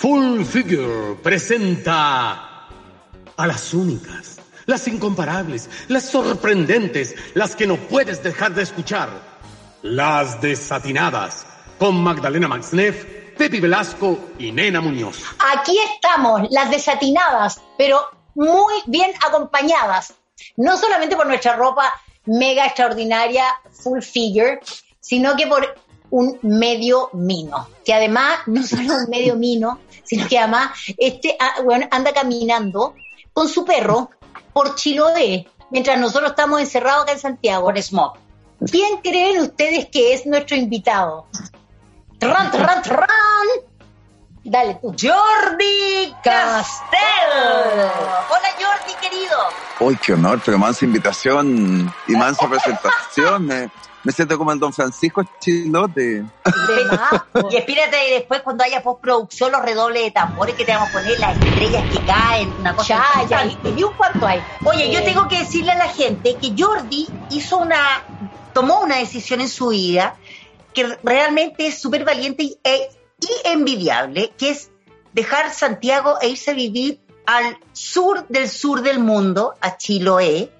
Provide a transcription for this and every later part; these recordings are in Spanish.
Full Figure presenta a las únicas, las incomparables, las sorprendentes, las que no puedes dejar de escuchar. Las desatinadas, con Magdalena Maxneff, Pepi Velasco y Nena Muñoz. Aquí estamos, las desatinadas, pero muy bien acompañadas. No solamente por nuestra ropa mega extraordinaria, full figure, sino que por un medio mino, que además no solo un medio mino, sino que además este ah, bueno, anda caminando con su perro por Chiloé, mientras nosotros estamos encerrados acá en Santiago. Por Smog. ¿Quién creen ustedes que es nuestro invitado? ¡Tran, tran, tran! Dale tú. Jordi Castel. Hola Jordi, querido. Uy, qué honor, pero mansa invitación y mansa presentación. Me, siento como el Don Francisco Chilote. y espérate después cuando haya postproducción los redobles de tambores que te vamos a poner, las estrellas que caen, una cosa. Ya, ya, y un cuánto hay. Oye, yo tengo que decirle a la gente que Jordi hizo una, tomó una decisión en su vida que realmente es súper valiente y, e, y envidiable, que es dejar Santiago e irse a vivir al sur del sur del mundo, a Chiloé.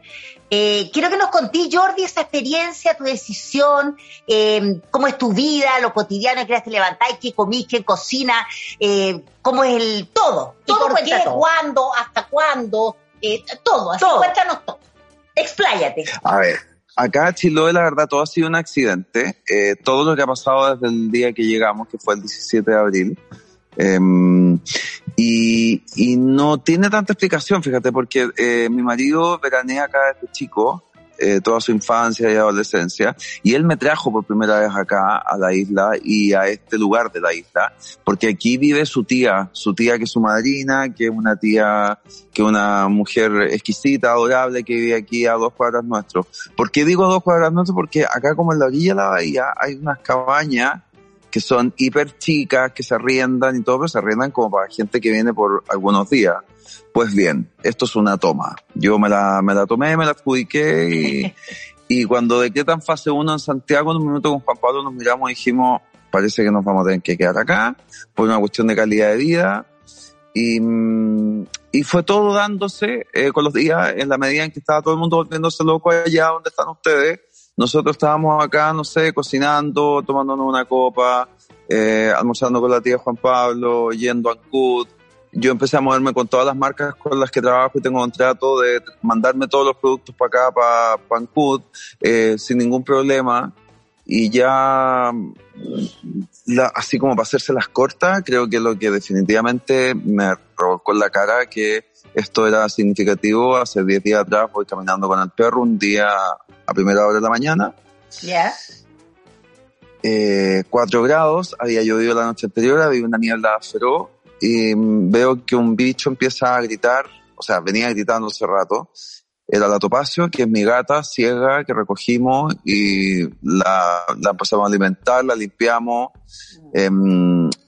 Eh, quiero que nos conté, Jordi, esa experiencia, tu decisión, eh, cómo es tu vida, lo cotidiano que te levantáis, qué comís, qué cocina, eh, cómo es el todo. ¿Y por qué? ¿Cuándo? ¿Hasta cuándo? Eh, todo, así cuéntanos todo. Expláyate. A ver, acá Chiloé, la verdad, todo ha sido un accidente. Eh, todo lo que ha pasado desde el día que llegamos, que fue el 17 de abril, Em, y, no tiene tanta explicación, fíjate, porque eh, mi marido veranea acá desde chico, eh, toda su infancia y adolescencia, y él me trajo por primera vez acá a la isla y a este lugar de la isla, porque aquí vive su tía, su tía que es su madrina, que es una tía, que es una mujer exquisita, adorable, que vive aquí a dos cuadras nuestros. ¿Por qué digo dos cuadras nuestros? Porque acá como en la orilla de la bahía hay unas cabañas que son hiper chicas, que se arriendan y todo, pero se arriendan como para gente que viene por algunos días. Pues bien, esto es una toma. Yo me la, me la tomé, me la adjudiqué y, y cuando decretan fase 1 en Santiago, en un minuto con Juan Pablo nos miramos y dijimos, parece que nos vamos a tener que quedar acá por una cuestión de calidad de vida. Y, mm, y fue todo dándose eh, con los días en la medida en que estaba todo el mundo volviéndose loco allá donde están ustedes nosotros estábamos acá, no sé, cocinando, tomándonos una copa, eh, almorzando con la tía Juan Pablo, yendo a Ancud. Yo empecé a moverme con todas las marcas con las que trabajo y tengo contrato de mandarme todos los productos para acá, para, para Ancud, eh, sin ningún problema. Y ya, la, así como para hacerse las cortas, creo que lo que definitivamente me con la cara que esto era significativo. Hace 10 días atrás voy caminando con el perro un día a primera hora de la mañana. Ya. Eh, 4 grados, había llovido la noche anterior, había una niebla feroz y veo que un bicho empieza a gritar, o sea, venía gritando hace rato. Era la topacio, que es mi gata ciega que recogimos y la, la empezamos a alimentar, la limpiamos. Eh,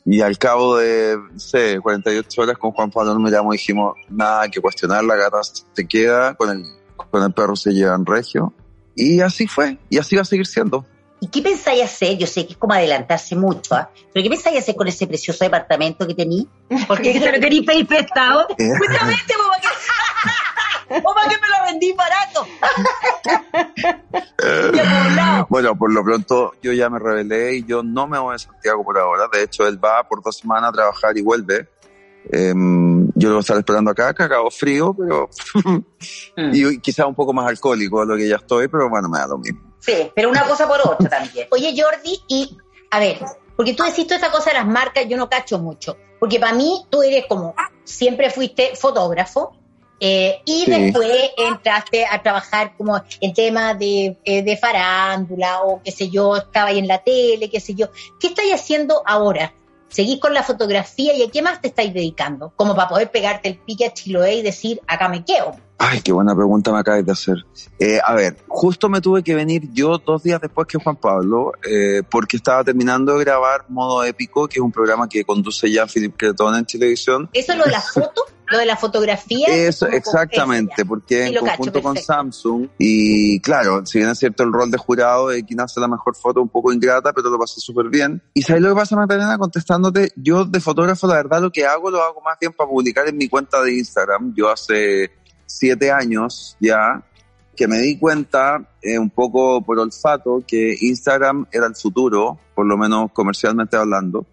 y al cabo de, no sé, 48 horas con Juan Pablo nos miramos y dijimos, nada que cuestionar, la gata se queda, con el, con el perro se llevan regio. Y así fue, y así va a seguir siendo. ¿Y qué pensáis hacer? Yo sé que es como adelantarse mucho, ¿ah? pero ¿qué pensáis hacer con ese precioso departamento que tení? Porque se lo queréis pedir prestado. Eh. Justamente, ¿o para que, me lo vendí barato? bueno, por lo pronto yo ya me revelé y yo no me voy a Santiago por ahora. De hecho, él va por dos semanas a trabajar y vuelve. Em, yo lo a estar esperando acá, que acabo frío, pero. y quizá un poco más alcohólico de lo que ya estoy, pero bueno, me da lo mismo. Sí, pero una cosa por otra también. Oye, Jordi, y a ver, porque tú decís toda esa cosa de las marcas, yo no cacho mucho. Porque para mí tú eres como, siempre fuiste fotógrafo, eh, y Sí. después entraste a trabajar como en temas de, eh, de farándula o qué sé yo, estaba ahí en la tele, qué sé yo. ¿Qué estáis haciendo ahora? ¿Seguís con la fotografía y a qué más te estáis dedicando? Como para poder pegarte el pique a Chiloé y decir, acá me quedo. Ay, qué buena pregunta me acabas de hacer. Eh, a ver, justo me tuve que venir yo dos días después que Juan Pablo, eh, porque estaba terminando de grabar Modo Épico, que es un programa que conduce ya Philip Cretón en televisión. ¿Eso es lo de la foto? Lo de la fotografía. Eso, con- exactamente, porque Sí, en lo cacho, conjunto con. Samsung, y claro, si bien es cierto el rol de jurado de quien hace la mejor foto, un poco ingrata, pero lo pasé súper bien. Y ¿sabes lo que pasa, Magdalena? Contestándote, yo de fotógrafo, la verdad, lo que hago, lo hago más bien para publicar en mi cuenta de Instagram. Yo hace siete años ya que me di cuenta, eh, un poco por olfato, que Instagram era el futuro, por lo menos comercialmente hablando.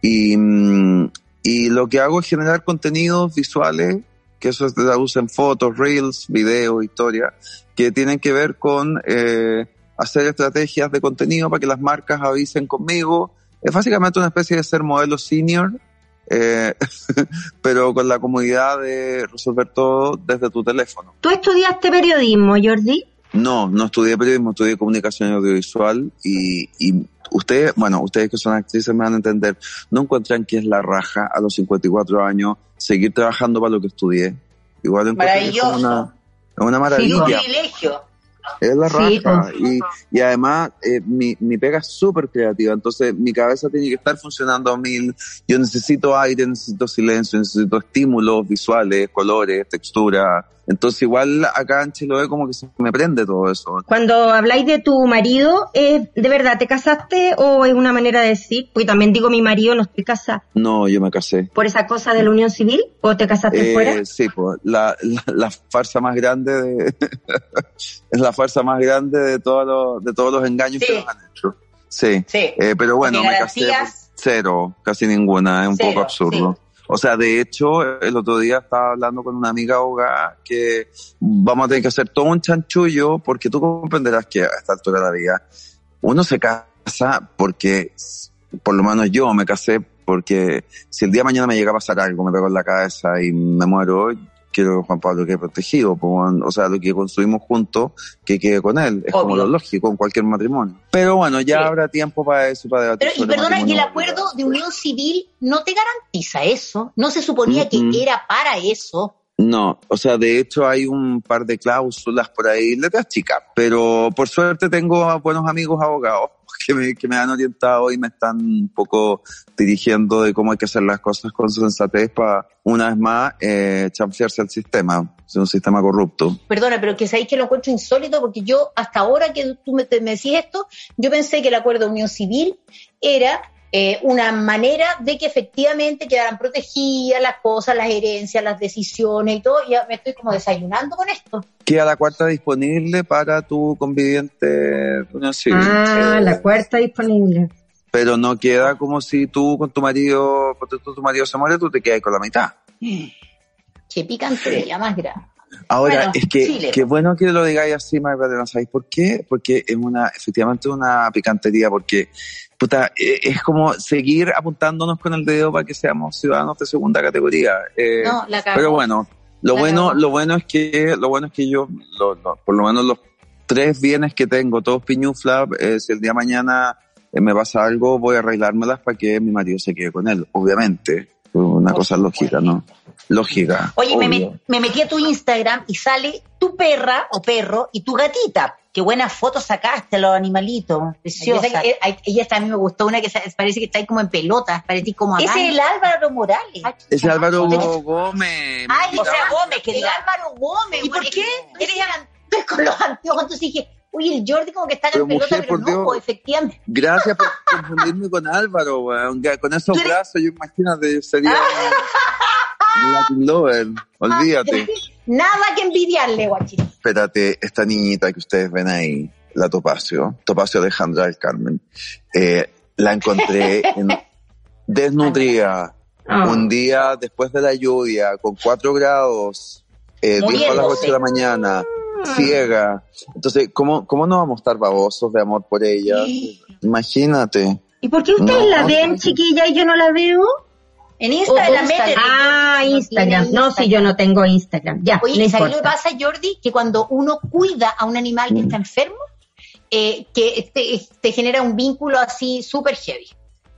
Y, mm, y lo que hago es generar contenidos visuales, que eso se traduce en fotos, reels, videos, historias, que tienen que ver con eh, hacer estrategias de contenido para que las marcas avisen conmigo. Es básicamente una especie de ser modelo senior, eh, pero con la comodidad de resolver todo desde tu teléfono. ¿Tú estudiaste periodismo, Jordi? No, no estudié periodismo, estudié comunicación audiovisual y, y ustedes, bueno, ustedes que son actrices me van a entender, no encuentran que es la raja a los 54 años seguir trabajando para lo que estudié. Igual encuentro que es como Maravilloso. una, es una Un maravilla. privilegio. Es la Sí, raja. Y, y además, eh, mi, mi pega es súper creativa. Entonces, mi cabeza tiene que estar funcionando a mil. Yo necesito aire, necesito silencio, necesito estímulos visuales, colores, textura. Entonces, igual acá en Chiloé, como que se me prende todo eso. Cuando habláis de tu marido, ¿es ¿de verdad te casaste o es una manera de decir? Porque también digo mi marido, no estoy casada. No, yo me casé. ¿Por esa cosa de la unión civil? ¿O te casaste Eh, fuera? Sí, pues la, la, la farsa más grande de, es la farsa más grande de todos los, de todos los engaños Sí. que nos han hecho. Sí. Sí. Eh, pero bueno, me casé por cero, casi ninguna, es un Cero, poco absurdo. O sea, de hecho, el otro día estaba hablando con una amiga abogada que vamos a tener que hacer todo un chanchullo porque tú comprenderás que a esta altura de la vida uno se casa porque, por lo menos yo me casé porque si el día de mañana me llega a pasar algo, me pego en la cabeza y me muero, que Juan Pablo quede protegido. pues, o sea, lo que construimos juntos, que quede con él. Es como lo lógico en cualquier matrimonio. Pero bueno, ya Sí. habrá tiempo para eso, para debatir. Pero, y perdona, y el acuerdo de unión civil no te garantiza eso. No se suponía Mm, que era para eso. No, o sea, de hecho hay un par de cláusulas por ahí, letras chicas, pero por suerte tengo buenos amigos abogados que me, que me han orientado y me están un poco dirigiendo de cómo hay que hacer las cosas con sensatez para, una vez más, eh, chanflearse al sistema. Es un sistema corrupto. Perdona, pero que sabéis que lo encuentro insólito porque yo, hasta ahora que tú me, te- me decís esto, yo pensé que el acuerdo de unión civil era eh, una manera de que efectivamente quedaran protegidas las cosas, las herencias, las decisiones y todo. Y ya me estoy como desayunando con esto. Queda la cuarta disponible para tu conviviente unión civil. Ah, Eh, la cuarta disponible. Pero no queda como si tú con tu marido, porque tú, tu marido se muere, tú te quedas con la mitad. Che, picantería más grave. Ahora, Bueno, es que qué bueno que lo digáis así, Magdalena, ¿sabéis por qué? Porque es una, efectivamente una picantería, porque puta, eh, es como seguir apuntándonos con el dedo para que seamos ciudadanos de segunda categoría. Eh, No, la pero bueno, lo La bueno, cagó. lo bueno es que, lo bueno es que yo, lo- lo- por lo menos los tres bienes que tengo, todos piñufla, eh, si el día de mañana eh, me pasa algo, voy a arreglármelas para que mi marido se quede con él, obviamente. Una Por cosa lógica, ¿no? Lógica. Oye, me, met- me metí a tu Instagram y sale tu perra o perro y tu gatita. Qué buenas fotos sacaste, los animalitos. Preciosa. que, eh, ella mí me gustó una que se- parece que está ahí como en pelotas, parece como Ese es el Álvaro Morales. Ese es Álvaro ¿De- Gómez. Ay, o sea, Gómez, que El diga. Álvaro Gómez. ¿Y por qué? Eres con los anteojos, entonces dije, oye, el Jordi como que está Pero en pelota, mujer, pero no, Dios. pues, efectivamente. Gracias por confundirme con Álvaro, weón. Que Con esos brazos, yo imagínate, yo sería un Latin lover. Olvídate. Nada que envidiarle, guachín. Espérate, esta niñita que ustedes ven ahí, la Topacio, Topacio Alejandra del Carmen, eh, la encontré en, desnutrida. Ah. Un día después de la lluvia, con cuatro grados, eh, dijo a las Muriéndose. ocho de la mañana, ciega. Entonces, ¿cómo, ¿cómo no vamos a estar babosos de amor por ella? Imagínate. ¿Y por qué ustedes No. la ven, chiquilla, y yo no la veo? En Instagram. Ah, no Instagram. No, si yo no tengo Instagram. Ya, Oye, no ¿sabes lo que pasa, Jordi? Que cuando uno cuida a un animal que Mm. está enfermo, eh, que te, te genera un vínculo así súper heavy.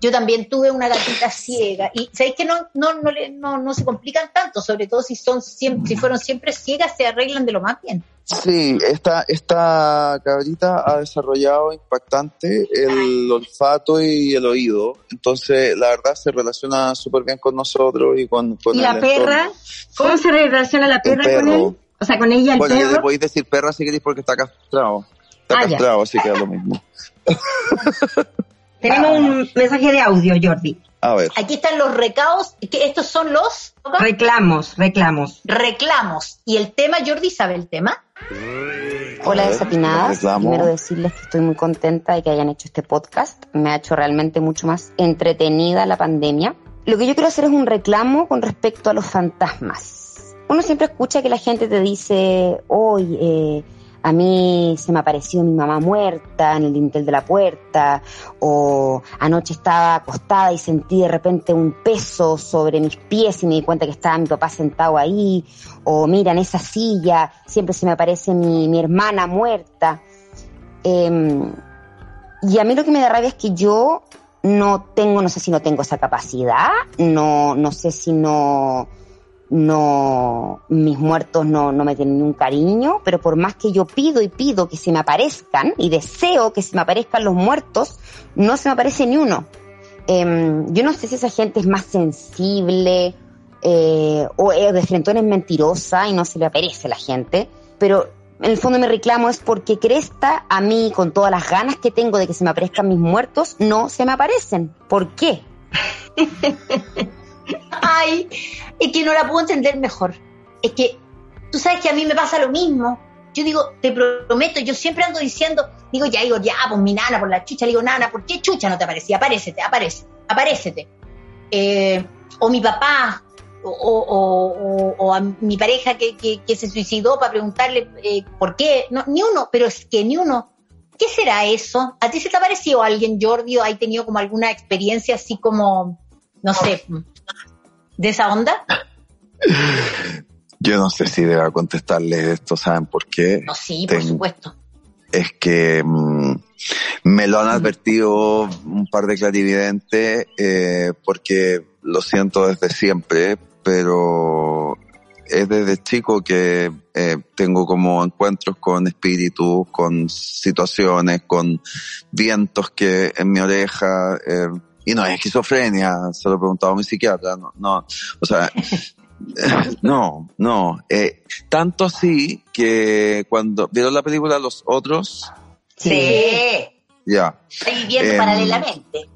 Yo también tuve una gatita ciega y sabéis que no, no, no, no se complican tanto, sobre todo si son siempre, si fueron siempre ciegas, se arreglan de lo más bien. Sí, esta, esta cabrita ha desarrollado impactante el olfato y el oído. Entonces, la verdad, se relaciona súper bien con nosotros y con, con ¿Y el la entorno. perra? ¿Cómo se relaciona la perra con perro. él? O sea, con ella el Bueno, perro. podéis decir perra si queréis porque está castrado. Está Ah, ya. castrado, así que es lo mismo. Tenemos un mensaje de audio, Jordi. A ver. Aquí están los recados, que estos son los Reclamos, reclamos. reclamos. Y el tema, Jordi sabe el tema. Hola desatinadas, Reclamo. primero decirles que estoy muy contenta de que hayan hecho este podcast, me ha hecho realmente mucho más entretenida la pandemia. Lo que yo quiero hacer es un reclamo con respecto a los fantasmas. Uno siempre escucha que la gente te dice, hoy eh, a mí se me apareció mi mamá muerta en el dintel de la puerta, o anoche estaba acostada y sentí de repente un peso sobre mis pies y me di cuenta que estaba mi papá sentado ahí, o mira en esa silla siempre se me aparece mi, mi hermana muerta. Em, y a mí lo que me da rabia es que yo no tengo, no sé si no tengo esa capacidad, no, no sé si no, no, mis muertos no, no me tienen un cariño, pero por más que yo pido y pido que se me aparezcan y deseo que se me aparezcan los muertos, no se me aparece ni uno. Em, yo no sé si esa gente es más sensible eh, o es de frentón es mentirosa y no se le aparece a la gente, pero en el fondo mi reclamo es porque Cresta, a mí, con todas las ganas que tengo de que se me aparezcan mis muertos, no se me aparecen. ¿Por qué? Ay, es que no la puedo entender mejor. Es que tú sabes que a mí me pasa lo mismo. Yo digo, te prometo, yo siempre ando diciendo, digo, ya digo, ya, pues mi nana, por la chucha, le digo, nana, ¿por qué chucha no te aparecía? Aparécete, aparece, aparécete. Eh, o mi papá, o, o- o- a mi pareja que, que- se suicidó para preguntarle eh, por qué. No, ni uno, pero es que ni uno. ¿Qué será eso? ¿A ti se te ha parecido alguien, Jordi, o has tenido como alguna experiencia así como, no sé, de esa onda? Yo no sé si deba contestarle esto, ¿saben por qué? No, sí, por supuesto. Es que mm, me lo han advertido un par de clarividentes, eh, porque lo siento desde siempre, pero es desde chico que eh, tengo como encuentros con espíritus, con situaciones, con vientos que en mi oreja, eh, y no es esquizofrenia, se lo he preguntado a mi psiquiatra, no, no, o sea, no, no, eh, tanto así que cuando vieron la película Los Otros, Sí. ya, Estoy viviendo Em, paralelamente.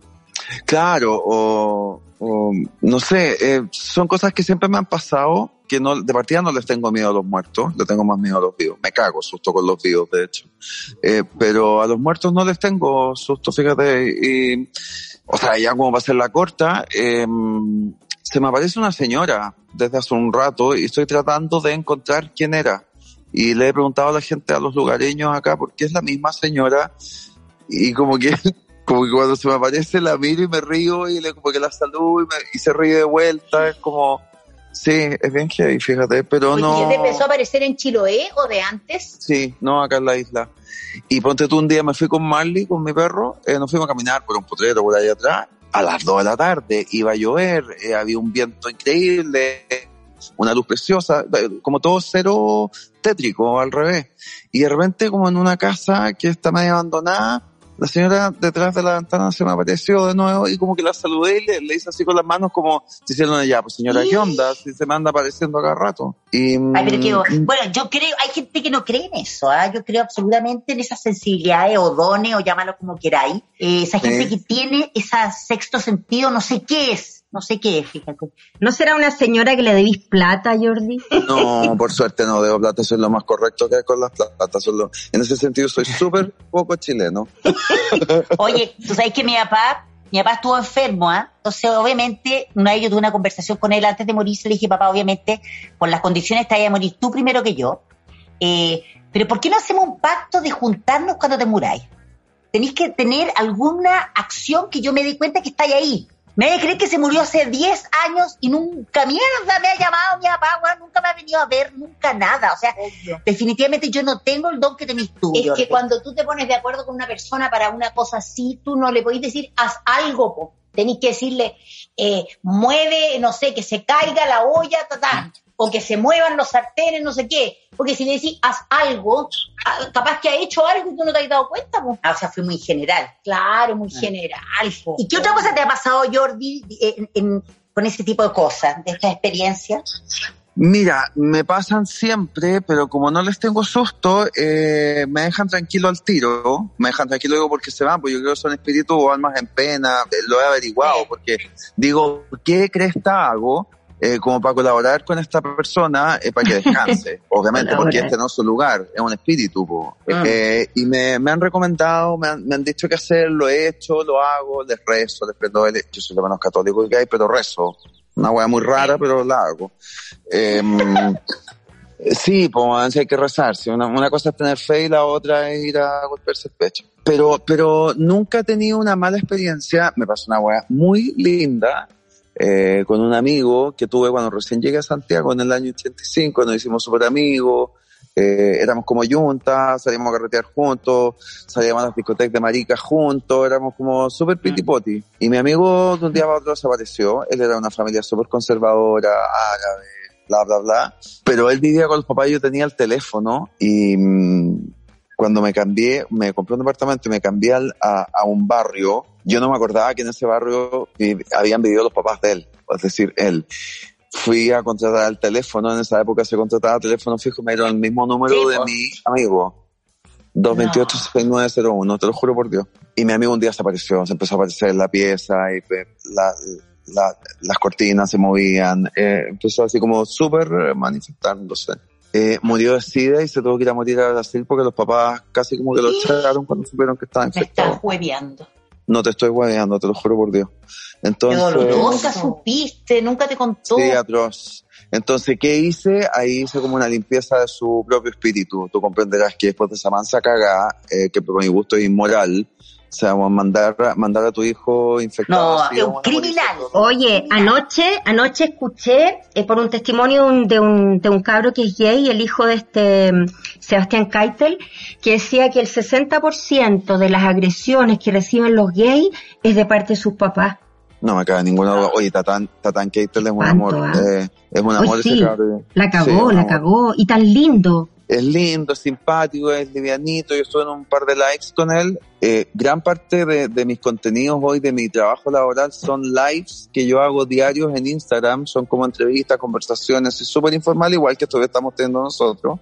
Claro, o, o, no sé, eh, son cosas que siempre me han pasado, que no, de partida no les tengo miedo a los muertos, le tengo más miedo a los vivos. Me cago susto con los vivos, de hecho. Eh, pero a los muertos no les tengo susto, fíjate. Y, o sea, ya como va a ser la corta, eh, se me aparece una señora desde hace un rato y estoy tratando de encontrar quién era. Y le he preguntado a la gente, a los lugareños acá, porque es la misma señora y como que como que cuando se me aparece la miro y me río y le como que la saludo y, me- y se ríe de vuelta, es como, sí, es bien heavy, fíjate, pero Oye, no, ¿Te empezó a aparecer en Chiloé o de antes? sí, no acá en la isla. Y ponte tú un día me fui con Marley, con mi perro, eh, nos fuimos a caminar por un potrero por ahí atrás, a las 2 de la tarde, iba a llover, eh, había un viento increíble, una luz preciosa, eh, como todo cero tétrico, al revés. Y de repente, como en una casa que está medio abandonada, la señora detrás de la ventana se me apareció de nuevo y como que la saludé y le, le hice así con las manos como diciéndole ya, pues señora, ¿qué onda? Si se me anda apareciendo cada rato. Y, Ay, pero que, mm, bueno, yo creo, hay gente que no cree en eso, ¿ah? yo creo absolutamente en esas sensibilidades o dones o llámalo como queráis. Eh, esa gente que tiene ese sexto sentido, no sé qué es, no sé qué es, fíjate. ¿No será una señora que le debís plata, Jordi? No, por suerte no debo plata, eso es lo más correcto que hay con las platas. lo- en ese sentido soy súper poco chileno. Oye, tú sabes que mi papá, mi papá estuvo enfermo, ¿ah? Entonces, obviamente, una vez yo tuve una conversación con él antes de morirse, le dije, papá, obviamente, por las condiciones te vaya a morir tú primero que yo. Eh, pero ¿por qué no hacemos un pacto de juntarnos cuando te muráis? Tenéis que tener alguna acción que yo me dé cuenta que estáis ahí. Me creer que se murió hace 10 años y nunca mierda me ha llamado mi papá, nunca me ha venido a ver, nunca nada. O sea, definitivamente yo no tengo el don que tenés tú. Es Jorge. que cuando tú te pones de acuerdo con una persona para una cosa así, tú no le podés decir, haz algo, po. Tenés que decirle, eh, mueve, no sé, que se caiga la olla, ta, ta. O que se muevan los sartenes, no sé qué. Porque si le decís, haz algo, ah, capaz que ha hecho algo y tú no te has dado cuenta. po. Ah, o sea, fui muy general. Claro, muy general. po. ¿Y qué otra cosa te ha pasado, Jordi, en- en- con ese tipo de cosas, de esta experiencia? Mira, me pasan siempre, pero como no les tengo susto, eh, me dejan tranquilo al tiro. Me dejan tranquilo digo porque se van, porque yo creo que son espíritus o almas en pena. eh, Lo he averiguado, porque digo, ¿qué cresta hago? Eh, como para colaborar con esta persona eh, para que descanse, obviamente, porque este no es su lugar, es un espíritu. po. Eh, y me, me han recomendado, me han, me han dicho qué hacer, lo he hecho, lo hago, les rezo, les prendo el... Yo soy lo menos católico que hay, pero rezo. Una wea muy rara, pero la hago. Em, sí, pues hay que rezarse. Una, una cosa es tener fe y la otra es ir a golpearse el pecho. Pero, pero nunca he tenido una mala experiencia. Me pasó una wea muy linda eh, con un amigo que tuve cuando recién llegué a Santiago en el año 85. Nos hicimos súper amigos. eh, éramos como yuntas, salíamos a carretear juntos, salíamos a las discotecas de maricas juntos, éramos como súper pitipoti. Y mi amigo de un día para otro desapareció. Él era de una familia súper conservadora, árabe, bla, bla, bla. Pero él vivía con los papás y yo tenía el teléfono y mm, cuando me cambié, me compré un departamento y me cambié al- a, a un barrio, yo no me acordaba que en ese barrio habían vivido los papás de él, es decir, él. Fui a contratar el teléfono, en esa época se contrataba teléfono fijo, me dieron el mismo número Sí, de mi amigo. 228-6901, te lo juro por Dios. Y mi amigo un día se apareció, se empezó a aparecer la pieza y la- la- las cortinas se movían, eh, empezó así como súper manifestándose. Eh, murió de SIDA y se tuvo que ir a morir a Brasil porque los papás casi como que lo echaron cuando supieron que estaba Me infectado. estás hueveando. No te estoy guayando, te lo juro por Dios. Entonces, doloroso. Nunca supiste, nunca te contó. sí, atroz. Entonces, ¿qué hice? Ahí hice como una limpieza de su propio espíritu. Tú comprenderás que después de esa mansa cagada, eh, que por mi gusto es inmoral, o sea, mandar, mandar a tu hijo infectado. No, así, es un criminal. Oye, anoche, anoche escuché eh, por un testimonio de un- de un, de un cabro que es gay, el hijo de este mm, Sebastián Keitel, que decía que el 60% de las agresiones que reciben los gays es de parte de sus papás. No me cabe ninguna duda. Oye, Tatán, Tatán Keitel es un ¿Cuánto, amor. ah? eh, es un amor ese sí, cabrón. la Sí, cagó, un la amor. cagó, y tan lindo. Es lindo, es simpático, es livianito. Yo estuve en un par de likes con él. Eh, gran parte de, de mis contenidos hoy, de mi trabajo laboral, son lives que yo hago diarios en Instagram. Son como entrevistas, conversaciones. Es súper informal, igual que esto que estamos teniendo nosotros.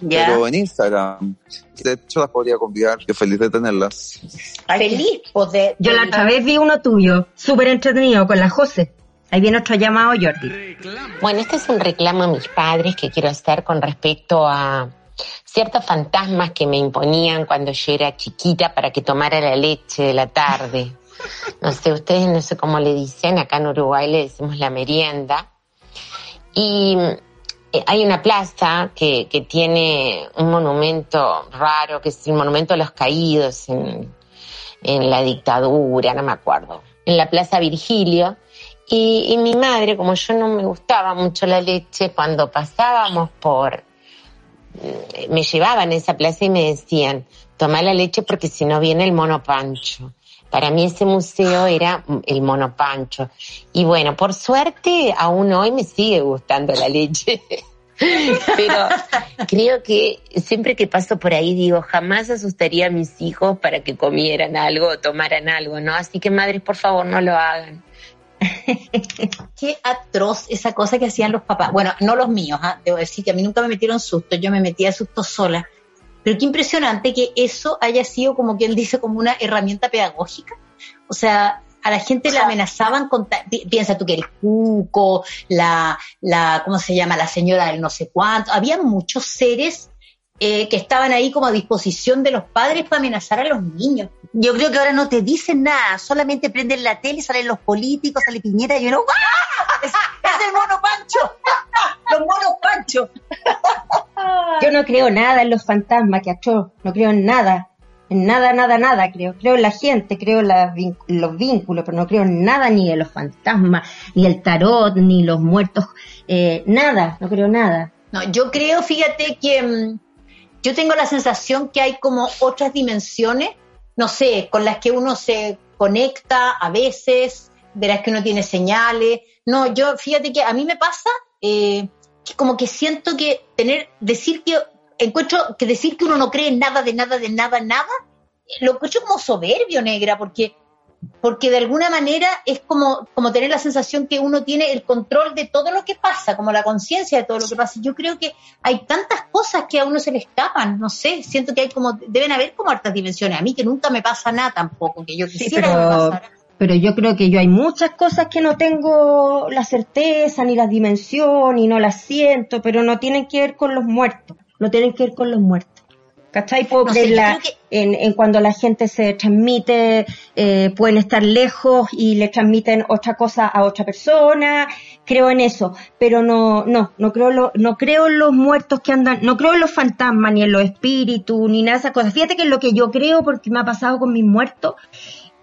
Pero en Instagram. De hecho, las podría convidar. Yo feliz de tenerlas. Ay, Feliz, pues de. Yo la otra vez vi uno tuyo, súper entretenido, con la José. Ahí viene otro llamado, Jordi. Bueno, este es un reclamo a mis padres que quiero hacer con respecto a ciertos fantasmas que me imponían cuando yo era chiquita para que tomara la leche de la tarde. No sé, ustedes no sé cómo le dicen, acá en Uruguay le decimos la merienda. Y eh, hay una plaza que, que tiene un monumento raro, que es el monumento de los caídos en, en la dictadura, no me acuerdo, en la Plaza Virgilio. Y, y mi madre, como yo no me gustaba mucho la leche, cuando pasábamos por, mm, me llevaban a esa plaza y me decían, toma la leche porque si no viene el mono Pancho. Para mí ese museo era mm, el mono Pancho. Y bueno, por suerte, aún hoy me sigue gustando la leche. Pero creo que siempre que paso por ahí digo, jamás asustaría a mis hijos para que comieran algo o tomaran algo, ¿no? Así que madres, por favor, no lo hagan. Qué atroz esa cosa que hacían los papás. Bueno, no los míos, ¿ah? debo decir que a mí nunca me metieron susto, yo me metía susto sola. Pero qué impresionante que eso haya sido, como quien dice, como una herramienta pedagógica. O sea, a la gente le amenazaban con... Piensa tú que el cuco, la, la, ¿cómo se llama? La señora del no sé cuánto. Había muchos seres eh, que estaban ahí como a disposición de los padres para amenazar a los niños. Yo creo que ahora no te dicen nada, solamente prenden la tele, salen los políticos, sale Piñera y uno ¡ah! Es, es el mono Pancho, los monos Pancho. Yo no creo nada en los fantasmas, que. No creo en nada. En nada, nada, nada creo. Creo en la gente, creo en la vin- los vínculos, pero no creo en nada ni en los fantasmas, ni el tarot, ni los muertos. Eh, nada, no creo nada. No, yo creo, fíjate que mm, yo tengo la sensación que hay como otras dimensiones, no sé, con las que uno se conecta a veces, de las que uno tiene señales. No, yo, fíjate que a mí me pasa eh, como que siento que tener, decir que, encuentro que decir que uno no cree nada, de nada, de nada, nada, lo encuentro como soberbio, negra, porque porque de alguna manera es como, como tener la sensación que uno tiene el control de todo lo que pasa, como la conciencia de todo lo que pasa. Yo creo que hay tantas cosas que a uno se le escapan, no sé, siento que hay como, deben haber como hartas dimensiones. A mí que nunca me pasa nada tampoco, que yo quisiera pero, que me pasara. Pero yo creo que yo hay muchas cosas que no tengo la certeza, ni la dimensión, y no las siento, pero no tienen que ver con los muertos, no tienen que ver con los muertos. ¿Cachai? No sé, creerla creo en, en cuando la gente se transmite, eh, pueden estar lejos y le transmiten otra cosa a otra persona. Creo en eso, pero no, no, no creo, lo, no creo en los muertos que andan, no creo en los fantasmas, ni en los espíritus, ni nada de esas cosas. Fíjate que es lo que yo creo, porque me ha pasado con mis muertos,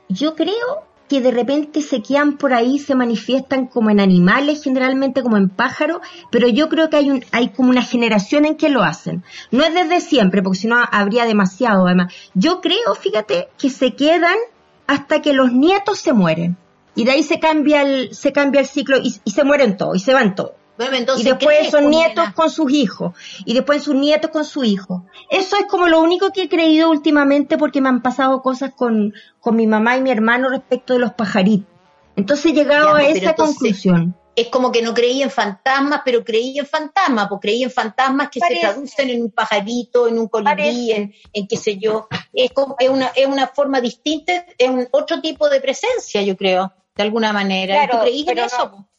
yo creo que de repente se quedan por ahí, se manifiestan como en animales, generalmente como en pájaros, pero yo creo que hay, un, hay como una generación en que lo hacen. No es desde siempre, porque si no habría demasiado además. Yo creo, fíjate, que se quedan hasta que los nietos se mueren. Y de ahí se cambia el, se cambia el ciclo y, y se mueren todos, y se van todos. Bueno, entonces, y después ¿crees, son nietos con sus hijos. Y después sus nietos con su hijo. Eso es como lo único que he creído últimamente porque me han pasado cosas con, con mi mamá y mi hermano respecto de los pajaritos. Entonces he llegado a pues, pero esa entonces- conclusión. es como que no creí en fantasmas, pero creí en fantasmas, pues creí en fantasmas que Parece. se traducen en un pajarito, en un colibrí, en, en qué sé yo. Es, como, es, una, es una forma distinta, es un otro tipo de presencia, yo creo, de alguna manera. ¿Y Claro, tú creís en eso? no-?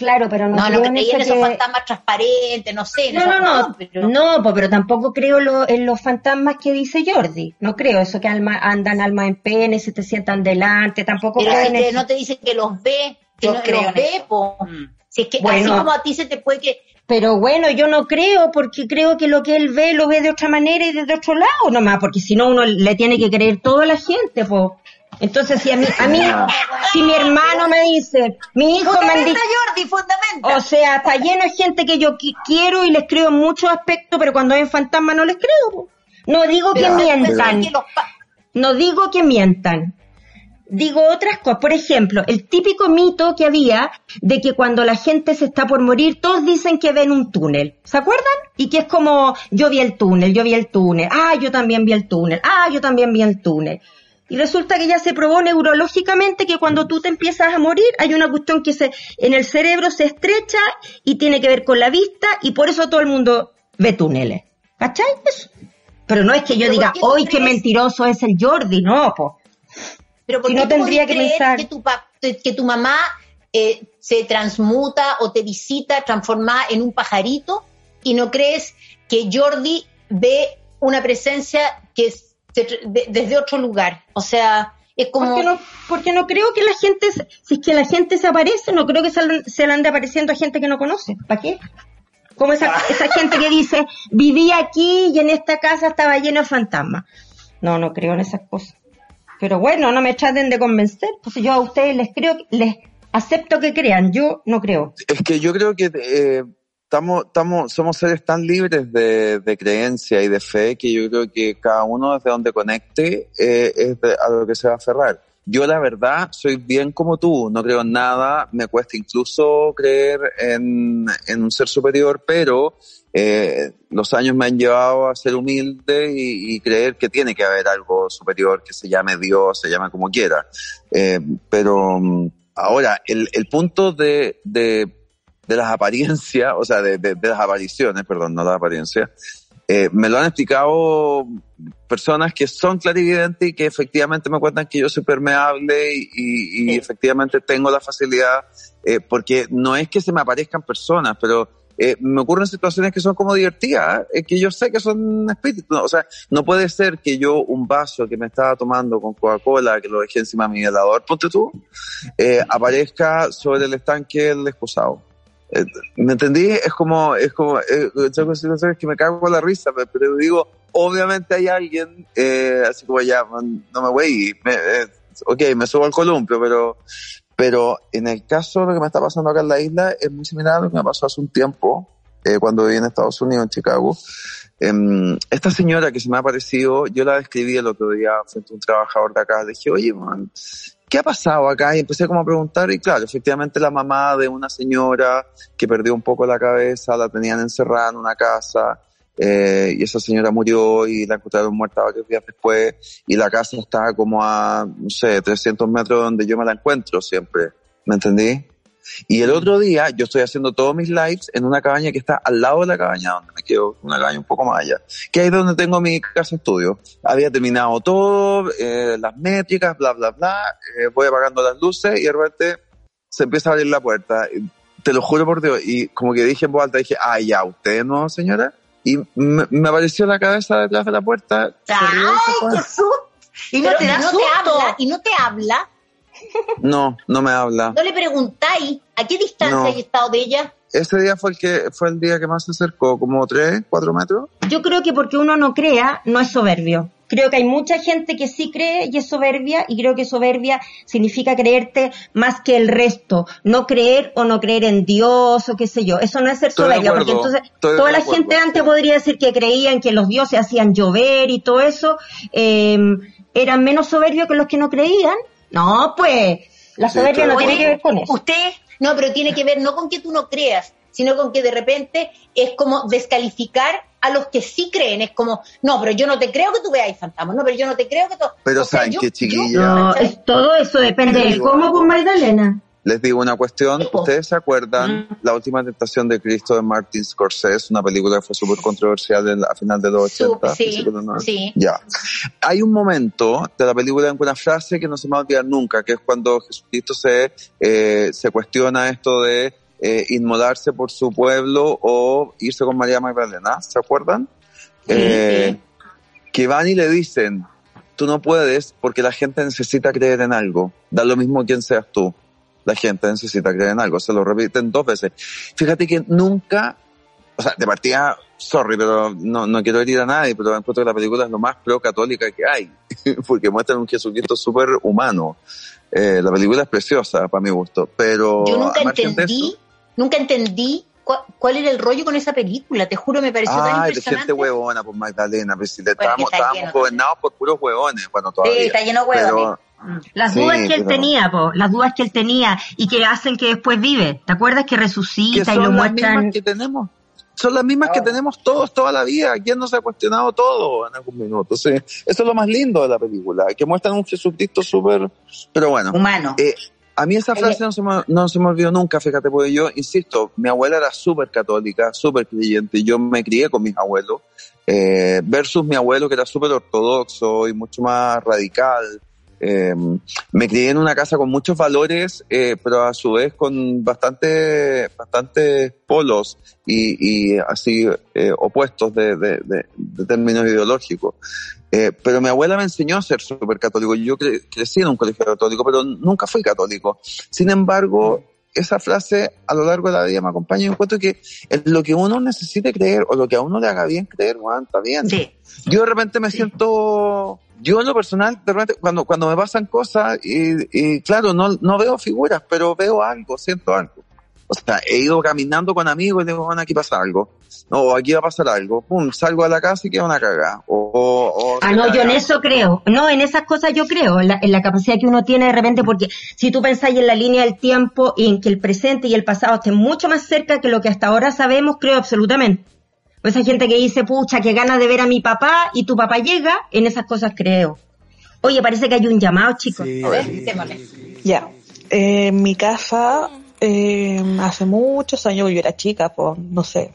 Claro, pero no, No, no, creo que en en eso esos que- fantasmas transparentes, no sé. No, no, no, pero- no, po, pero tampoco creo lo- en los fantasmas que dice Jordi. No creo eso que alma, andan alma en pene, se te sientan delante, tampoco Pero creo si en te- eso. no te dicen que los ve, que Yo no creo los ve, po. Mm. Si es que así Bueno. como a ti se te puede que... Pero bueno, yo no creo, porque creo que lo que él ve lo ve de otra manera y desde otro lado nomás, porque si no uno le tiene que creer todo a la gente, pues. Entonces, si a mí, a mí, si mi hermano me dice, mi hijo me Jordi, fundamenta. o sea, está lleno de gente que yo qui- quiero y les creo en muchos aspectos, pero cuando ven fantasma no les creo, po. No digo que Pero- mientan, que no digo que mientan. Digo otras cosas. Por ejemplo, el típico mito que había de que cuando la gente se está por morir, todos dicen que ven un túnel. ¿Se acuerdan? Y que es como, yo vi el túnel, yo vi el túnel. Ah, yo también vi el túnel. Ah, yo también vi el túnel. Y resulta que ya se probó neurológicamente que cuando tú te empiezas a morir, hay una cuestión que se, en el cerebro se estrecha y tiene que ver con la vista y por eso todo el mundo ve túneles. ¿Cachai? Eso. Pero no es que yo ¿Pero diga, hoy qué mentiroso es el Jordi, no. Pero ¿por Si qué no tendría que pensar. que tu, pa- que tu mamá eh, se transmuta o te visita transformada en un pajarito y no crees que Jordi ve una presencia que es de- desde otro lugar? O sea, es como... Porque no, porque no creo que la gente, si es que la gente se aparece, no creo que se, le- se le ande apareciendo a gente que no conoce. ¿Para qué? Como esa, esa gente que dice, viví aquí y en esta casa estaba lleno de fantasmas. No, no creo en esas cosas. Pero bueno, no me traten de convencer. Pues yo a ustedes les creo, les acepto que crean, yo no creo. Es que yo creo que eh, estamos, estamos, somos seres tan libres de, de creencia y de fe que yo creo que cada uno desde donde conecte eh, es de- a lo que se va a aferrar. Yo la verdad soy bien como tú, no creo en nada, me cuesta incluso creer en, en un ser superior, pero eh, los años me han llevado a ser humilde y, y creer que tiene que haber algo superior que se llame Dios, se llame como quiera. Eh, pero mm, ahora, el, el punto de, de, de las apariencias, o sea, de, de, de las apariciones, perdón, no las apariencias, eh, me lo han explicado personas que son clarividentes y que efectivamente me cuentan que yo soy permeable y, y- y Sí. efectivamente tengo la facilidad, eh, porque no es que se me aparezcan personas, pero eh, me ocurren situaciones que son como divertidas, eh, que yo sé que son espíritus. ¿no? O sea, no puede ser que yo un vaso que me estaba tomando con Coca-Cola, que lo dejé encima de mi helador, ponte tú, eh, aparezca sobre el estanque del excusado. Eh, ¿Me entendí? Es como, es como, eh, son situaciones que me cago con la risa, pe- pero digo, obviamente hay alguien, eh, así como ya, no me voy, me, eh, ok, me subo al columpio, pero, pero en el caso de lo que me está pasando acá en la isla es muy similar a lo que me pasó hace un tiempo, eh, cuando viví en Estados Unidos, en Chicago. Em, esta señora que se me ha aparecido, yo la describí el otro día frente a un trabajador de acá, le dije, oye, man, ¿qué ha pasado acá? Y empecé como a preguntar y claro, efectivamente la mamá de una señora que perdió un poco la cabeza, la tenían encerrada en una casa eh, y esa señora murió y la encontraron muerta varios días después y la casa está como a, no sé, 300 metros donde yo me la encuentro siempre, ¿me entendí? Y el otro día yo estoy haciendo todos mis lives en una cabaña que está al lado de la cabaña donde me quedo, una cabaña un poco más allá, que es donde tengo mi casa estudio. Había terminado todo, eh, las métricas, bla, bla, bla, eh, voy apagando las luces y de repente se empieza a abrir la puerta. Te lo juro por Dios. Y como que dije en voz alta, dije, ah, ya, ¿usted no, señora? Y me, me apareció la cabeza detrás de la puerta. ¡Ay, qué susto! Y no te da no te habla, y no te habla, No, no me habla. no le preguntáis a qué distancia No. hay estado de ella. Ese día fue el que fue el día que más se acercó, como tres, cuatro metros. Yo creo que porque uno no crea, no es soberbio. Creo que hay mucha gente que sí cree y es soberbia, y creo que soberbia significa creerte más que el resto. No creer o no creer en Dios o qué sé yo. Eso no es ser soberbia, porque entonces estoy toda la acuerdo, gente antes podría decir que creían que los dioses hacían llover y todo eso. eh, eran menos soberbios que los que no creían. No, pues, la soberbia de no tiene que ver con eso. Usted, No, pero tiene que ver no con que tú no creas, sino con que de repente es como descalificar a los que sí creen. Es como, no, pero yo no te creo que tú veas fantasmas, no, pero yo no te creo que tú... Pero O sea, ¿saben yo- qué, yo- chiquilla? No, es, todo eso depende del cómo con Magdalena. Les digo una cuestión, Sí. ¿ustedes se acuerdan La última tentación de Cristo de Martin Scorsese, una película que fue súper controversial a final de los Sup- 80? sí, principios de los 90? sí. Ya. Hay un momento de la película en una frase que no se me va a olvidar nunca, que es cuando Jesucristo se, eh, se cuestiona esto de eh, inmolarse por su pueblo o irse con María Magdalena, ¿se acuerdan? Eh, que van y le dicen, tú no puedes porque la gente necesita creer en algo, da lo mismo quién seas tú. La gente necesita creer en algo, se lo repiten dos veces. Fíjate que nunca, o sea, de partida, sorry, pero no, no quiero herir a nadie, pero encuentro que la película es lo más pro-católica que hay, porque muestran un Jesucristo súper humano. Eh, la película es preciosa, para mi gusto, pero... Yo nunca entendí, nunca entendí cua- cuál era el rollo con esa película, te juro, me pareció tan Ay, impresionante. gente huevona, por Magdalena, pues si Bueno, estábamos, estábamos gobernados por puros huevones, bueno, todavía. sí, está lleno de huevos. pero, Las Sí, dudas que él pero- tenía, po, las dudas que él tenía y que hacen que después vive. ¿Te acuerdas que resucita y son lo las muestran? mismas que tenemos. Son las mismas que tenemos todos toda la vida. ¿Quién no se ha cuestionado todo en algún minuto? Sí, eso es lo más lindo de la película, que muestran un Jesucristo súper... Pero bueno, Humano. eh, a mí esa frase no se, me, no se me olvidó nunca, fíjate, porque yo, insisto, mi abuela era súper católica, súper creyente, yo me crié con mis abuelos, eh, versus mi abuelo que era súper ortodoxo y mucho más radical. Eh, me crié en una casa con muchos valores, eh, pero a su vez con bastante, bastante polos y, y así eh, opuestos de, de, de- de términos ideológicos. Eh, pero mi abuela me enseñó a ser súper católico. Yo cre- crecí en un colegio católico, pero nunca fui católico. Sin embargo, esa frase a lo largo de la vida me acompaña y encuentro que es lo que uno necesite creer o lo que a uno le haga bien creer, Juan, está bien. Sí. Yo de repente me siento, yo en lo personal, de repente, cuando, cuando me pasan cosas, y, y claro, no, no veo figuras, pero veo algo, siento algo. O sea, he ido caminando con amigos y digo, bueno, aquí pasa algo. No, aquí va a pasar algo. Pum, salgo a la casa y queda una cagada. O, o- o Ah, no, yo en eso creo. No, en esas cosas yo creo, en la, en la capacidad que uno tiene de repente, porque si tú pensáis en la línea del tiempo y en que el presente y el pasado estén mucho más cerca que lo que hasta ahora sabemos, creo absolutamente. O esa gente que dice, pucha, que ganas de ver a mi papá y tu papá llega, en esas cosas creo. Oye, parece que hay un llamado, chicos. Sí, A ver, sí. démosle. Ya. Eh, en mi casa, eh, hace muchos años, yo era chica, pues, no sé,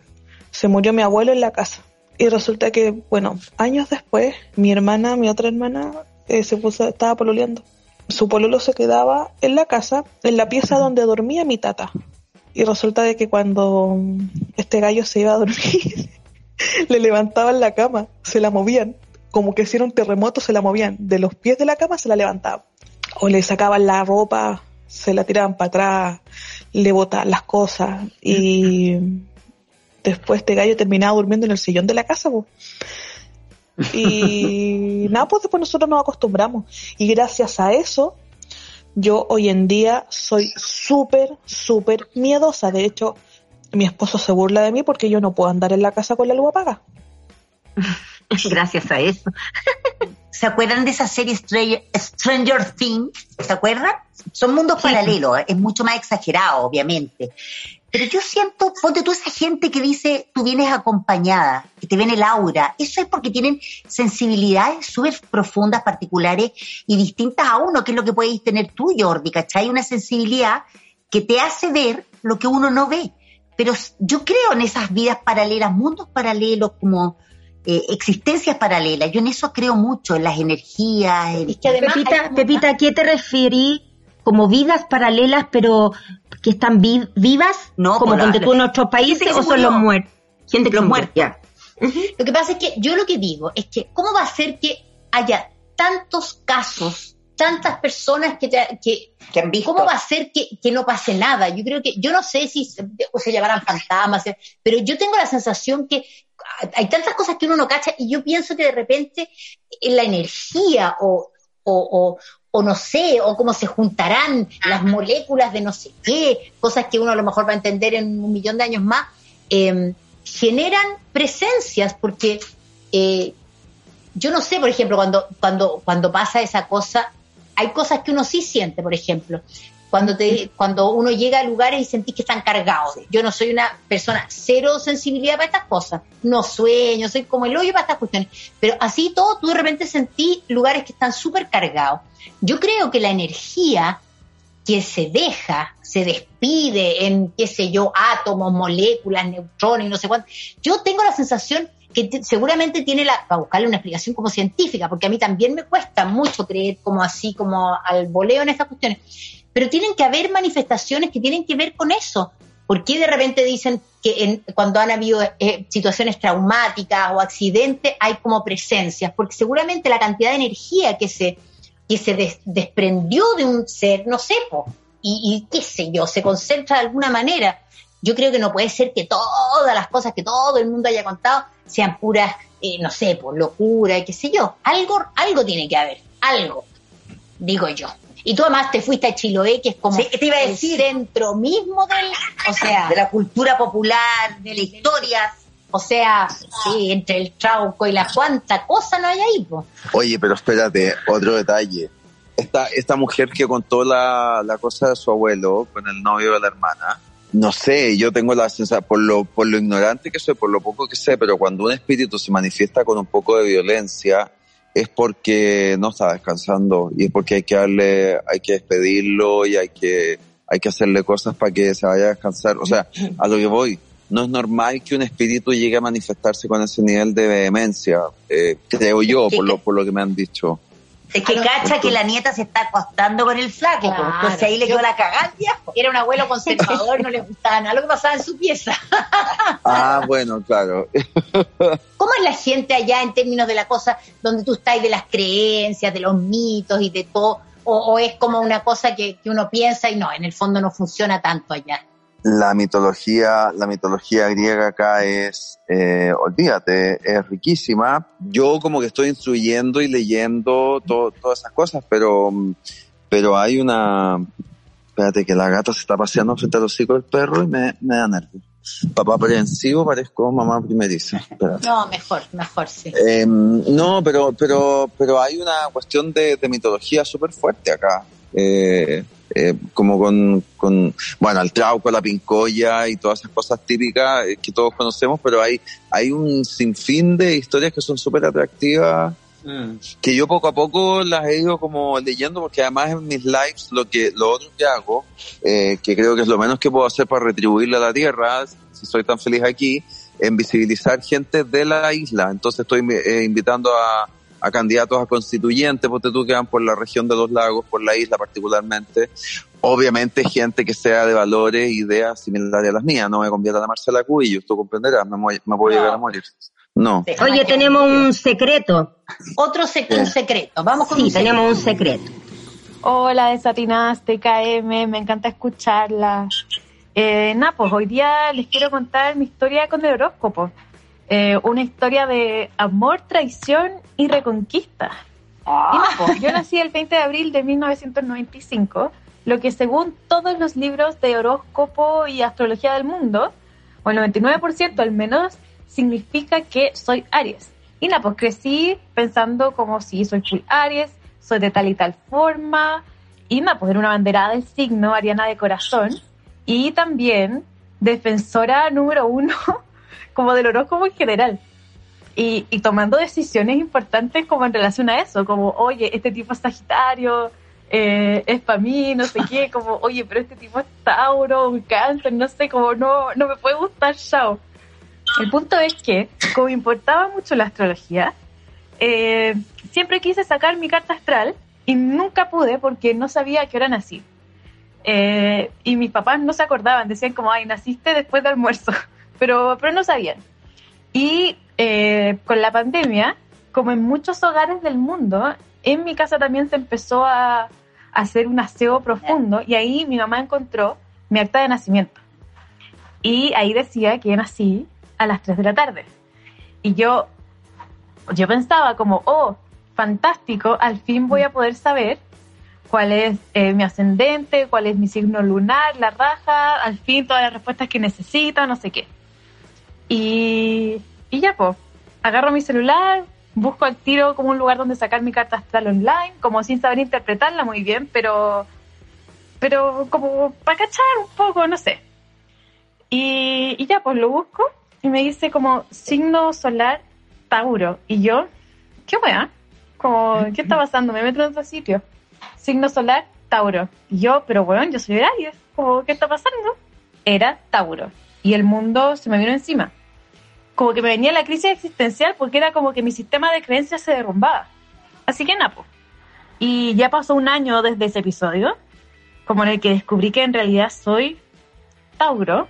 se murió mi abuelo en la casa. Y resulta que, bueno, años después, mi hermana, mi otra hermana, eh, se puso, estaba pololeando. Su pololo se quedaba en la casa, en la pieza donde dormía mi tata. Y resulta de que cuando este gallo se iba a dormir, le levantaban la cama, se la movían, como que si era un terremoto, se la movían. De los pies de la cama se la levantaban o le sacaban la ropa, se la tiraban para atrás, le botaban las cosas y después este gallo terminaba durmiendo en el sillón de la casa. po. Y nada, pues después nosotros nos acostumbramos y gracias a eso yo hoy en día soy súper, súper miedosa. De hecho, mi esposo se burla de mí porque yo no puedo andar en la casa con la luz apagada. gracias a eso. ¿Se acuerdan de esa serie Stranger, Things? ¿Se acuerdan? Son mundos paralelos, ¿eh? es mucho más exagerado, obviamente. Pero yo siento, ponte tú esa gente que dice, tú vienes acompañada, que te ven el aura, eso es porque tienen sensibilidades súper profundas, particulares y distintas a uno, que es lo que puedes tener tú, Jordi, ¿cachai? Una sensibilidad que te hace ver lo que uno no ve. Pero yo creo en esas vidas paralelas, mundos paralelos, como eh, existencias paralelas. Yo en eso creo mucho, en las energías. Pepita, Pepita, ¿a qué te referí? Como vidas paralelas, pero que están vivas, no, como donde tú en otros países, o son los muertos. Gente que los muertos. Lo que pasa es que yo lo que digo es que, ¿cómo va a ser que haya tantos casos tantas personas que, que, han visto. ¿Cómo va a ser que, no pase nada? Yo creo que, yo no sé si se, se llamarán fantasmas, pero yo tengo la sensación que hay tantas cosas que uno no cacha y yo pienso que de repente la energía o, o, o, no sé, o cómo se juntarán las moléculas de no sé qué, cosas que uno a lo mejor va a entender en un millón de años más, em, generan presencias, porque eh, yo no sé, por ejemplo, cuando, cuando, cuando pasa esa cosa, hay cosas que uno sí siente, por ejemplo, cuando, te, cuando uno llega a lugares y sentís que están cargados. Yo no soy una persona cero sensibilidad para estas cosas, no sueño, soy como el hoyo para estas cuestiones, pero así todo, tú de repente sentís lugares que están súper cargados. Yo creo que la energía que se deja, se despide en, qué sé yo, átomos, moléculas, neutrones, no sé cuánto, yo tengo la sensación que seguramente tiene la, para buscarle una explicación como científica, porque a mí también me cuesta mucho creer como así, como al voleo en estas cuestiones, pero tienen que haber manifestaciones que tienen que ver con eso. ¿Por qué de repente dicen que cuando han habido eh, situaciones traumáticas o accidentes hay como presencias? Porque seguramente la cantidad de energía que se, que se desprendió de un ser, no sé, y, y qué sé yo, se concentra de alguna manera. Yo creo que no puede ser que todas las cosas que todo el mundo haya contado sean puras, eh, no sé, por locura y qué sé yo. Algo, algo tiene que haber, algo, digo yo. Y tú además te fuiste a Chiloé, que es como te iba a decir? el centro mismo del, o sea, de la cultura popular, de la historia. O sea, sí, entre el trauco y la cuanta cosa no hay ahí. Oye, pero espérate, otro detalle. Esta, esta mujer que contó la, la cosa de su abuelo con el novio de la hermana, no sé, yo tengo la sensación, por lo, por lo ignorante que soy, por lo poco que sé, pero cuando un espíritu se manifiesta con un poco de violencia, es porque no está descansando y es porque hay que darle, hay que despedirlo y hay que, hay que hacerle cosas para que se vaya a descansar. O sea, a lo que voy, no es normal que un espíritu llegue a manifestarse con ese nivel de vehemencia, eh, creo yo, por lo, por lo que me han dicho. Es que cacha que la nieta se está acostando con el flaco, entonces ahí le quedó la cagada Era un abuelo conservador, no le gustaba nada lo que pasaba en su pieza. ah, bueno, claro. ¿Cómo es la gente allá en términos de la cosa donde tú estás de las creencias, de los mitos y de todo? ¿O, es como una cosa que, que uno piensa y no, en el fondo no funciona tanto allá? La mitología, la mitología griega acá es, eh, olvídate, es riquísima. Yo como que estoy instruyendo y leyendo todas esas cosas, pero, pero hay una, espérate que la gata se está paseando frente a los hijos del perro y me, me da nervios. Papá aprensivo parezco mamá primeriza. No, mejor, mejor, sí. Em, no, pero, pero, pero hay una cuestión de, de mitología súper fuerte acá. Eh, eh, como con, con, bueno, el trauco, la pincoya y todas esas cosas típicas eh, que todos conocemos, pero hay, hay un sinfín de historias que son súper atractivas, mm. que yo poco a poco las he ido como leyendo, porque además en mis lives lo que, lo otro que hago, eh, que creo que es lo menos que puedo hacer para retribuirle a la tierra, si soy tan feliz aquí, en visibilizar gente de la isla. Entonces estoy invitando a, a candidatos a constituyentes, porque tú que van por la región de los lagos, por la isla particularmente. Obviamente gente que sea de valores, ideas similares a las mías. No me convierta a Marcela Cubillo, tú comprenderás, me, voy, me a llegar a morir. No. Oye, tenemos un secreto. Otro secreto. Vamos con Sí, tenemos un secreto. Hola, desatinadas TKM, me encanta escucharla. Eh, nada, pues hoy día les quiero contar mi historia con el horóscopo. Eh, una historia de amor, traición y reconquista. Ah. yo nací el 20 de abril de 1995, lo que según todos los libros de horóscopo y astrología del mundo, o el 99% al menos, significa que soy Aries. Y nada, pues crecí pensando como si soy full Aries, soy de tal y tal forma. Y nada, pues era una banderada del signo, Ariana de corazón. Y también defensora número uno como del horóscopo en general. Y, y tomando decisiones importantes como en relación a eso, como, oye, este tipo es Sagitario, eh, es para mí, no sé qué, como, oye, pero este tipo es Tauro, un cáncer, no sé, como no, no me puede gustar, chao. El punto es que, como importaba mucho la astrología, eh, siempre quise sacar mi carta astral y nunca pude porque no sabía a qué hora nací. Eh, y mis papás no se acordaban, decían como, ay, naciste después de almuerzo, pero, pero no sabían. Y eh, con la pandemia, como en muchos hogares del mundo, en mi casa también se empezó a, hacer un aseo profundo y ahí mi mamá encontró mi acta de nacimiento. Y ahí decía que nací a las 3 de la tarde. Y yo, yo pensaba como, oh, fantástico, al fin voy a poder saber cuál es eh, mi ascendente, cuál es mi signo lunar, la raja, al fin todas las respuestas que necesito, no sé qué. Y, y ya, pues, agarro mi celular, busco al tiro como un lugar donde sacar mi carta astral online, como sin saber interpretarla muy bien, pero, pero como para cachar un poco, no sé. Y, y ya, pues lo busco y me dice como signo solar Tauro. Y yo, ¿qué wea? Como, ¿qué está pasando? Me meto en otro sitio. Signo solar Tauro. Y yo, pero bueno, yo soy Aries. Como, ¿qué está pasando? Era Tauro. Y el mundo se me vino encima. Como que me venía la crisis existencial porque era como que mi sistema de creencias se derrumbaba. Así que Napo. Y ya pasó un año desde ese episodio, como en el que descubrí que en realidad soy Tauro.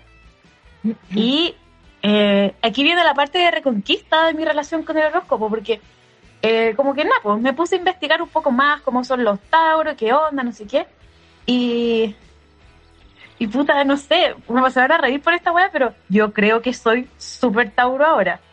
Y eh, aquí viene la parte de reconquista de mi relación con el horóscopo, porque eh, como que nada, pues me puse a investigar un poco más cómo son los tauros, qué onda, no sé qué. Y, y puta, no sé, me vas a a reír por esta weá, pero yo creo que soy súper tauro ahora.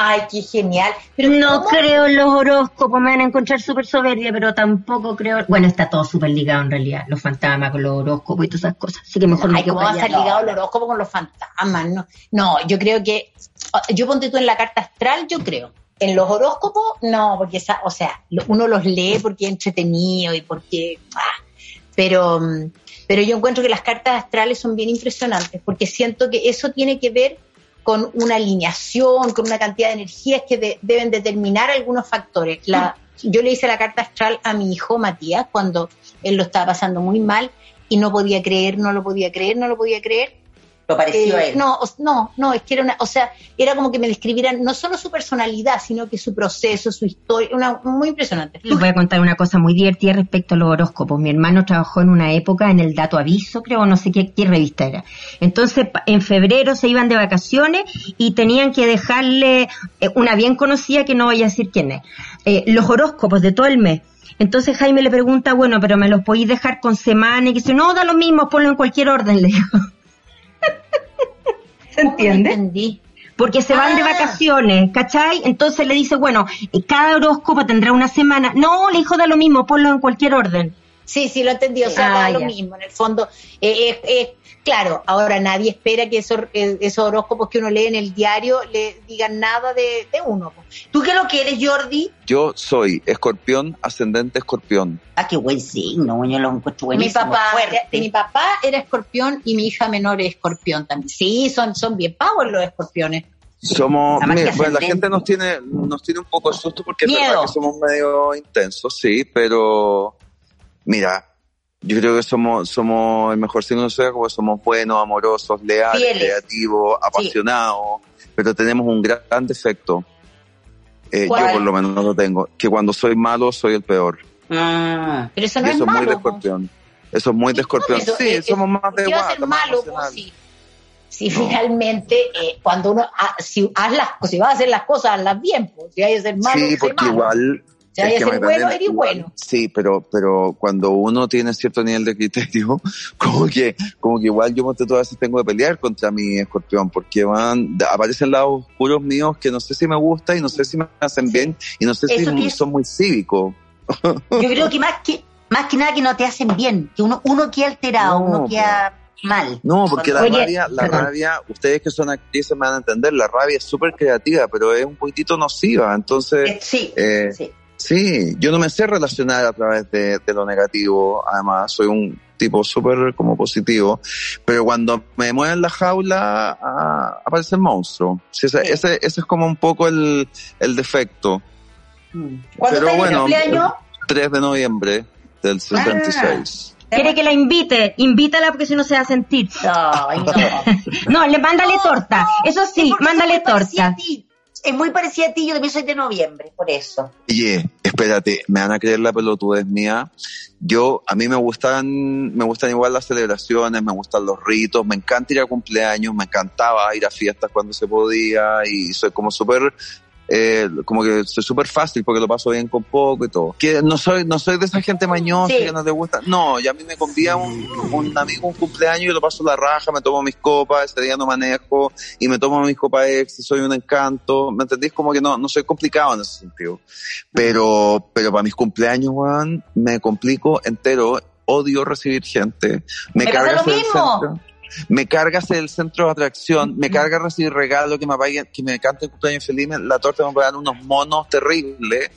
Ay, qué genial. Pero no creo en los horóscopos, me van a encontrar súper soberbia, pero tampoco creo. Bueno, está todo súper ligado en realidad, los fantasmas con los horóscopos y todas esas cosas. Así que mejor Ay, ¿cómo va a estar ligado el horóscopo con los fantasmas? No, no, yo creo que. Yo ponte tú en la carta astral, yo creo. En los horóscopos, no, porque esa, o sea, uno los lee porque es entretenido y porque. Ah, pero, pero yo encuentro que las cartas astrales son bien impresionantes porque siento que eso tiene que ver con una alineación, con una cantidad de energías que de, deben determinar algunos factores. La, yo le hice la carta astral a mi hijo Matías cuando él lo estaba pasando muy mal y no podía creer, no lo podía creer, no lo podía creer. Lo pareció a Eh, él. no, no, no, es que era una, o sea, era como que me describieran no solo su personalidad, sino que su proceso, su historia, una, muy impresionante. Les voy a contar una cosa muy divertida respecto a los horóscopos. Mi hermano trabajó en una época en el Dato Aviso, creo, no sé qué, qué revista era. Entonces, pa- en febrero se iban de vacaciones y tenían que dejarle eh, una bien conocida que no voy a decir quién es, eh, los horóscopos de todo el mes. Entonces Jaime le pregunta, bueno, pero me los podéis dejar con semana y que dice, no, da lo mismo, ponlo en cualquier orden, le digo. ¿Se entiende? entendí. Porque se van de Ah. vacaciones, ¿cachai? Entonces le dice, bueno, cada horóscopo tendrá una semana. No, le dijo da lo mismo, ponlo en cualquier orden. Sí, sí, lo entendí. O sea, Ah, da lo mismo. En el fondo, eh, eh, eh, claro, ahora nadie espera que esos, eh, esos horóscopos que uno lee en el diario le digan nada de, de uno. ¿Tú qué lo quieres, Jordi? Yo soy escorpión, ascendente escorpión. Ah, qué buen signo, yo lo encuentro Mi buenísimo. papá, fuerte. mi papá era escorpión y mi hija menor es escorpión también. Sí, son, son bien power los escorpiones. Somos, mira, bueno, la gente nos tiene, nos tiene un poco de susto porque es verdad que somos medio intensos, sí, pero mira, yo creo que somos, somos el mejor signo de zodiaco porque somos buenos, amorosos, leales, Fieles. creativos, apasionados, pero tenemos un gran, defecto. Eh, yo por lo menos lo tengo, que cuando soy malo soy el peor. Ah, Pero eso no y eso es muy de malo. escorpión. Eso es muy de escorpión. Eso, sí, somos más de ¿Qué va a ser guata, malo? si, finalmente, eh, cuando uno, ah, si, haz las, si vas a hacer las cosas, hazlas bien. po. Si hay a ser malo, Sí, porque malo. igual. Hay es que ser bueno, eres bueno. Sí, pero, pero cuando uno tiene cierto nivel de criterio, como que, como que igual yo monté todas veces tengo que pelear contra mi escorpión, porque van, aparecen lados oscuros míos que no sé si me gusta y no sé si me hacen bien y no sé Eso si son muy cívicos. yo creo que más que más que nada que no te hacen bien, que uno uno queda alterado, No, uno queda mal. No, porque la Oye, rabia, la perdón. rabia, ustedes que son actrices me van a entender, la rabia es súper creativa, pero es un poquitito nociva. Entonces, Eh, sí, eh, sí. Sí, yo no me sé relacionar a través de, de lo negativo, además, soy un tipo súper como positivo, pero cuando me mueven en la jaula ah, aparece el monstruo. Sí, ese, Sí. ese, ese es como un poco el, el defecto. Cuando Pero está en bueno, el cumpleaños, 3 de noviembre del 76. Quiere que la invite, invítala porque si no se va a sentir. Ay, no. No, le mándale No, torta. no, Eso es sí, mándale torta. Es muy parecida a ti, yo también soy de noviembre, por eso. Oye, espérate, me van a creer la pelotudez mía. Yo, a mí me gustan, me gustan igual las celebraciones, me gustan los ritos, me encanta ir a cumpleaños, me encantaba ir a fiestas cuando se podía y soy como súper, eh, como que soy súper fácil porque lo paso bien con poco y todo. Que no soy, no soy de esa gente mañosa Sí. que no te gusta. No, y a mí me convida un, un amigo un cumpleaños y lo paso la raja, me tomo mis copas, ese día no manejo y me tomo mis copas ex y soy un encanto. ¿Me entendís? Como que no, no soy complicado en ese sentido. Pero, pero para mis cumpleaños, Juan, me complico entero. Odio recibir gente. Me, Me pasa carga lo mismo. Me carga ser el centro de atracción. Me carga recibir regalos que me paguen, que me cante el cumpleaños feliz. me- La torta me pagan unos monos terribles.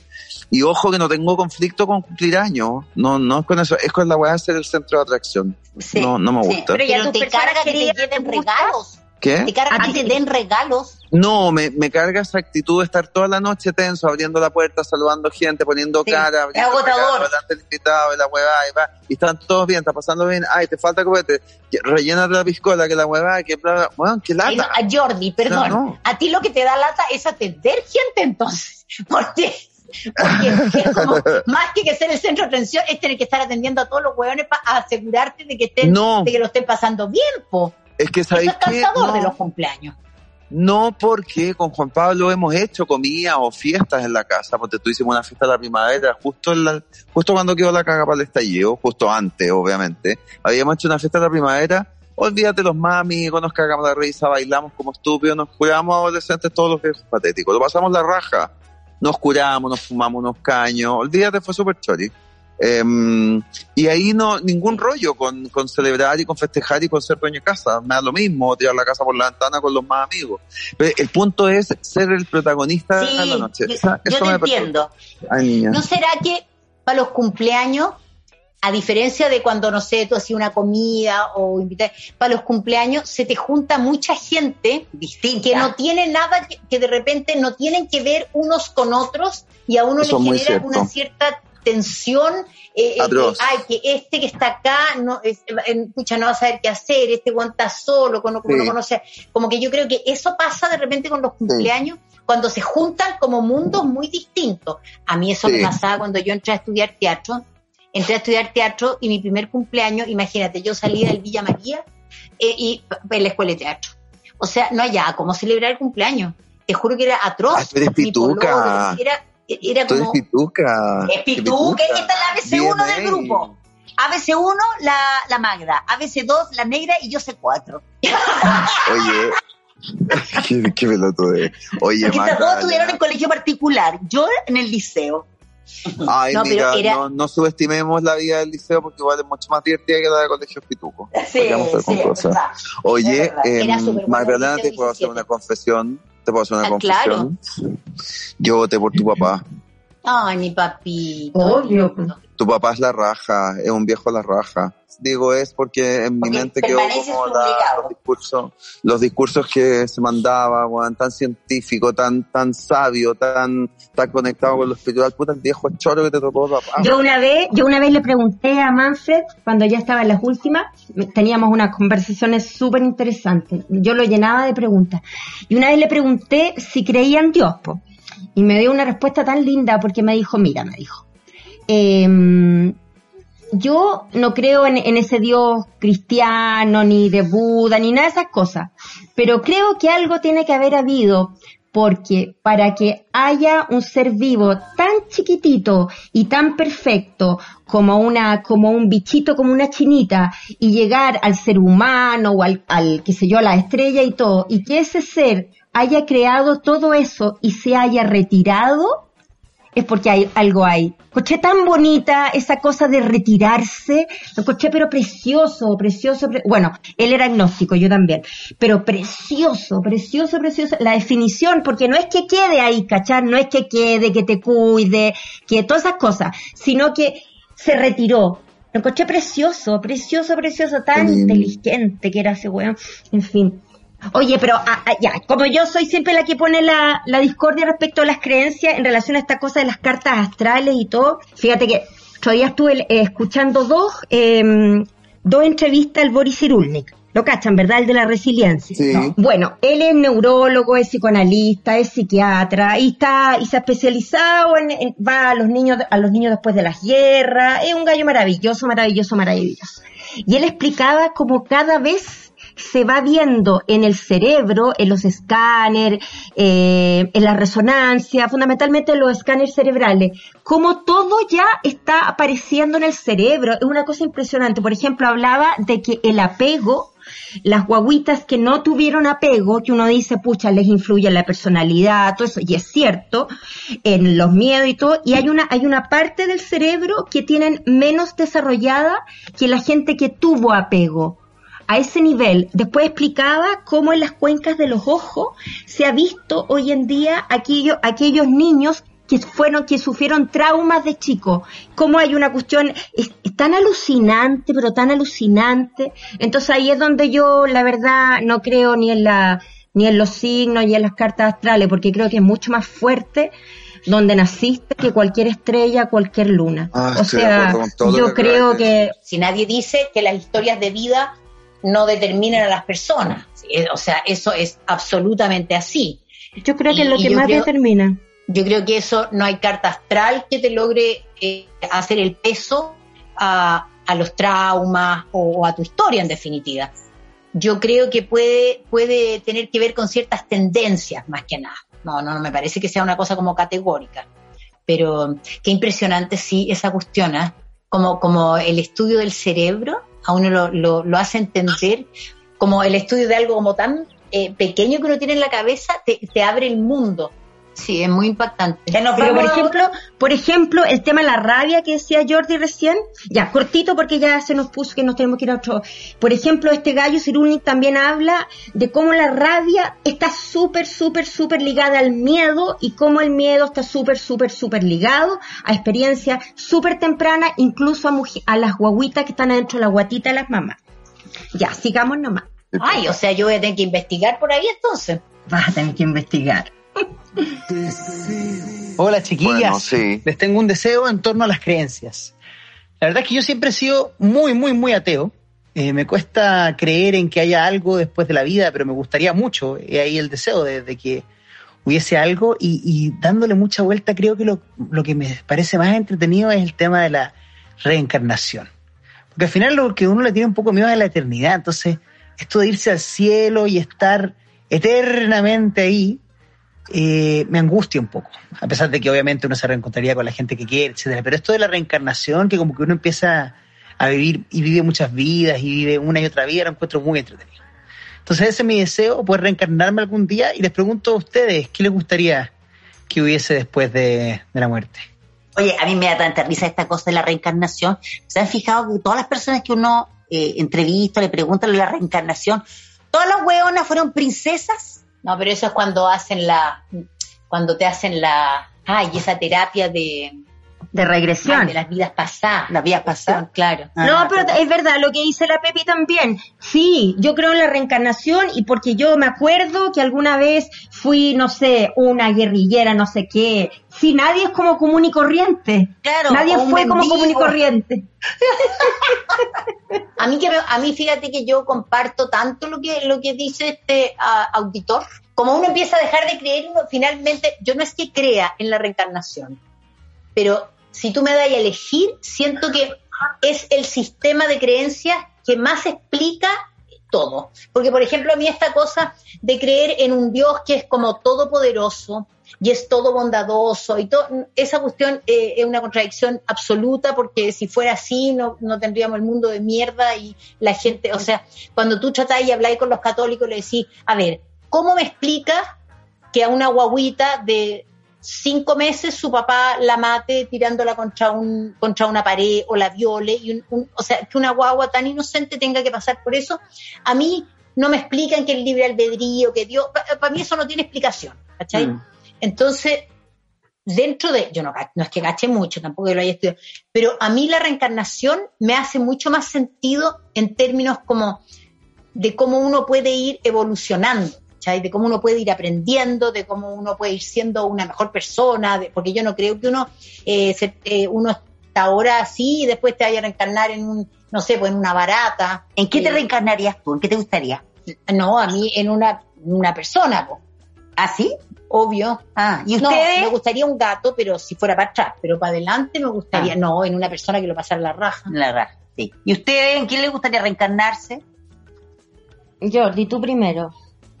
Y ojo que no tengo conflicto con cumplir años. No, no es con eso. Es con la weá de ser el centro de atracción. Sí, no, no me sí. gusta. Pero ya Pero te personas carga que te lleven regalos. ¿Qué? Te carga ¿A que ti te den regalos. No, me, me carga esa actitud de estar toda la noche tenso, abriendo la puerta, saludando gente, poniendo Sí, cara, es abriendo agotador. regalo delante del invitado y la huevada y va. Y están todos bien, está pasando bien. Ay, te falta copete. Rellénate la piscola, que la huevada, que bla, bla. Bueno, qué lata. a Jordi, perdón. No, no. A ti lo que te da lata es atender gente entonces. Porque, porque es como, más que que ser el centro de atención, es tener que estar atendiendo a todos los hueones para asegurarte de que estén, No. de que lo estén pasando bien, po. Es que sabéis que de no, los cumpleaños. no porque con Juan Pablo hemos hecho comida o fiestas en la casa, porque tú hicimos una fiesta de la primavera, justo en la, justo cuando quedó la caga para el estallido, justo antes, obviamente. Habíamos hecho una fiesta de la primavera, olvídate los mami, nos cagamos la risa, bailamos como estúpidos, nos curamos adolescentes todos los viejos patéticos, lo pasamos la raja, nos curamos, nos fumamos unos caños, olvídate, fue súper chori. Em, y ahí no, ningún rollo con, con celebrar y con festejar y con ser dueño de casa. Me da lo mismo tirar la casa por la ventana con los más amigos. Pero el punto es ser el protagonista de la Sí, noche. yo, Esa- yo eso te me entiendo. Ay. ¿No será que para los cumpleaños, a diferencia de cuando, no sé, tú hacías una comida o invitar, para los cumpleaños se te junta mucha gente Distinta. que no tiene nada, que, que de repente no tienen que ver unos con otros y a uno Eso le genera una cierta tensión. eh, eh, Atroz. ay, que este que está acá, no, es, eh, no va a saber qué hacer, este aguanta solo, como, como Sí. no conoce. Como que yo creo que eso pasa de repente con los cumpleaños, cuando se juntan como mundos muy distintos. A mí eso Sí. me pasaba cuando yo entré a estudiar teatro. Entré a estudiar teatro y mi primer cumpleaños, imagínate, yo salí del Villa María eh, y en la escuela de teatro. O sea, no allá, ¿cómo celebrar el cumpleaños? Te juro que era atroz. Ay, eres pituca. Era, era como... pituca. Es pituca, esta es la ABC1 del grupo. ABC1, la, la Magda. ABC2, la negra y yo sé cuatro. Oye. qué, qué pelotudo es. Oye, Porque Magda, estudiaron en colegio particular. Yo en el liceo. Ay, No, mira, era- no, no subestimemos la vida del liceo porque igual es mucho más divertida que la de colegios pitucos. Sí, sí. Oye, Es verdad. eh, Magdalena, te puedo hacer 17. una confesión. Te puedo hacer una Ah, claro. confesión. Yo voté por tu papá. Ay, mi papito. Obvio. Tu papá es la raja, es un viejo la raja. Digo es porque en mi Porque mente quedó como la- los discursos, los discursos que se mandaba, weón, tan científico, tan, tan sabio, tan, tan conectado con lo espiritual, puta el viejo choro que te tocó papá. Yo una vez, yo una vez le pregunté a Manfred, cuando ya estaba en las últimas, teníamos unas conversaciones súper interesantes. Yo lo llenaba de preguntas. Y una vez le pregunté si creía en Dios, po. Y me dio una respuesta tan linda porque me dijo, mira, me dijo, em, yo no creo en, ese Dios cristiano, ni de Buda, ni nada de esas cosas, pero creo que algo tiene que haber habido porque para que haya un ser vivo tan chiquitito y tan perfecto como una como un bichito como una chinita y llegar al ser humano o al, al qué sé yo a la estrella y todo y que ese ser haya creado todo eso y se haya retirado es porque hay algo hay. Escuché tan bonita esa cosa de retirarse, lo escuché pero precioso, precioso, bueno, él era agnóstico, yo también, pero precioso, precioso, precioso, la definición, porque no es que quede ahí, ¿cachar? No es que quede, que te cuide, que todas esas cosas, sino que se retiró, lo escuché precioso, precioso, precioso, tan inteligente que era ese weón. En fin. Oye, pero ah, ah, ya, como yo soy siempre la que pone la, la discordia respecto a las creencias en relación a esta cosa de las cartas astrales y todo, fíjate que todavía estuve eh, escuchando dos, em, dos entrevistas al Boris Cyrulnik. Lo cachan, ¿verdad? El de la resiliencia. Bueno, él es neurólogo, es psicoanalista, es psiquiatra y está y se ha especializado en, va a los niños a los niños después de las guerras. Es un gallo maravilloso, maravilloso, maravilloso. Y él explicaba cómo cada vez se va viendo en el cerebro, en los escáneres, eh, en la resonancia, fundamentalmente en los escáneres cerebrales, como todo ya está apareciendo en el cerebro. Es una cosa impresionante. Por ejemplo, hablaba de que el apego las guaguitas que no tuvieron apego, que uno dice, pucha, les influye en la personalidad, todo eso, y es cierto, en los miedos y todo, y hay una, hay una parte del cerebro que tienen menos desarrollada que la gente que tuvo apego a ese nivel. Después explicaba cómo en las cuencas de los ojos se ha visto hoy en día aquello, aquellos niños que fueron, que sufrieron traumas de chicos. Cómo hay una cuestión es, tan alucinante, pero tan alucinante. Entonces ahí es donde yo, la verdad, no creo ni en la, ni en los signos, ni en las cartas astrales, porque creo que es mucho más fuerte donde naciste que cualquier estrella, cualquier luna. Ah, o sea, yo creo que... Si nadie dice que las historias de vida no determinan a las personas. O sea, eso es absolutamente así. Yo creo que es lo que más determina. Yo creo que eso no hay carta astral que te logre eh, hacer el peso a, los traumas o, a tu historia en definitiva. Yo creo que puede, puede tener que ver con ciertas tendencias más que nada. No, no, no me parece que sea una cosa como categórica. Pero qué impresionante sí esa cuestión, ¿eh? como, como el estudio del cerebro a uno lo, lo, hace entender como el estudio de algo como tan eh, pequeño que uno tiene en la cabeza, te, te abre el mundo. Sí, es muy impactante. Pero por ejemplo, por ejemplo, el tema de la rabia que decía Jordi recién, ya, cortito porque ya se nos puso que nos tenemos que ir a otro. Por ejemplo, este gallo Cirulnik también habla de cómo la rabia está súper, súper, súper ligada al miedo y cómo el miedo está súper, súper, súper ligado a experiencias súper tempranas, incluso a, a las guaguitas que están adentro de la guatita de las mamás. Ya, sigamos nomás. Ay, o sea, yo voy a tener que investigar por ahí entonces. Vas a tener que investigar. Hola chiquillas, les tengo un deseo en torno a las creencias. La verdad es que yo siempre he sido muy, muy, muy ateo. Eh, me cuesta creer en que haya algo después de la vida, pero me gustaría mucho. Y ahí el deseo de, que hubiese algo y, dándole mucha vuelta, creo que lo, lo, que me parece más entretenido es el tema de la reencarnación. Porque al final lo que uno le tiene un poco miedo es la eternidad. Entonces, esto de irse al cielo y estar eternamente ahí, eh, me angustia un poco, a pesar de que obviamente uno se reencontraría con la gente que quiere, etcétera. Pero esto de la reencarnación, que como que uno empieza a vivir y vive muchas vidas y vive una y otra vida, lo encuentro muy entretenido. Entonces ese es mi deseo, poder reencarnarme algún día y les pregunto a ustedes, ¿qué les gustaría que hubiese después de, la muerte? Oye, a mí me da tanta risa esta cosa de la reencarnación. ¿Se han fijado que todas las personas que uno eh, entrevista, le preguntan de la reencarnación, todas las hueonas fueron princesas no, pero eso es cuando hacen la, cuando te hacen la, ay, esa terapia de, de regresión. de las vidas pasadas. Las vidas pasadas, claro. no, ah, pero es verdad lo que dice la Pepi también. Sí, yo creo en la reencarnación y porque yo me acuerdo que alguna vez fui, no sé, una guerrillera, no sé qué. Si nadie es como común y corriente. Claro. Nadie fue como común y corriente. a mí que a mí fíjate que yo comparto tanto lo que lo que dice este auditor. Como uno empieza a dejar de creer, uno finalmente, yo no es que crea en la reencarnación, pero si tú me das a elegir, siento que es el sistema de creencias que más explica todo. Porque, por ejemplo, a mí esta cosa de creer en un Dios que es como todopoderoso y es todo bondadoso y todo, esa cuestión eh, es una contradicción absoluta porque si fuera así no, no tendríamos el mundo de mierda y la gente, o sea, cuando tú tratás y habláis con los católicos le decís, a ver, ¿cómo me explicas que a una guaguita de cinco meses su papá la mate tirándola contra un contra una pared o la viole y o sea que una guagua tan inocente tenga que pasar por eso a mí no me explican que el libre albedrío que Dios para mí eso no tiene explicación ¿cachai? Mm. entonces dentro de yo no, no es que gache mucho tampoco que lo haya estudiado pero a mí la reencarnación me hace mucho más sentido en términos como de cómo uno puede ir evolucionando de cómo uno puede ir aprendiendo, de cómo uno puede ir siendo una mejor persona, porque yo no creo que uno, eh, eh, uno está ahora así y después te vaya a reencarnar en un, no sé, pues en una barata. ¿En qué te eh, reencarnarías tú? ¿En qué te gustaría? No, a mí en una, una persona, pues. ¿Ah, sí? Obvio. Ah, ¿y usted? No, me gustaría un gato, pero si fuera para atrás, pero para adelante me gustaría, ah. no, en una persona que lo pasara la raja. La raja, sí. ¿Y usted en quién le gustaría reencarnarse? Jordi, tú primero.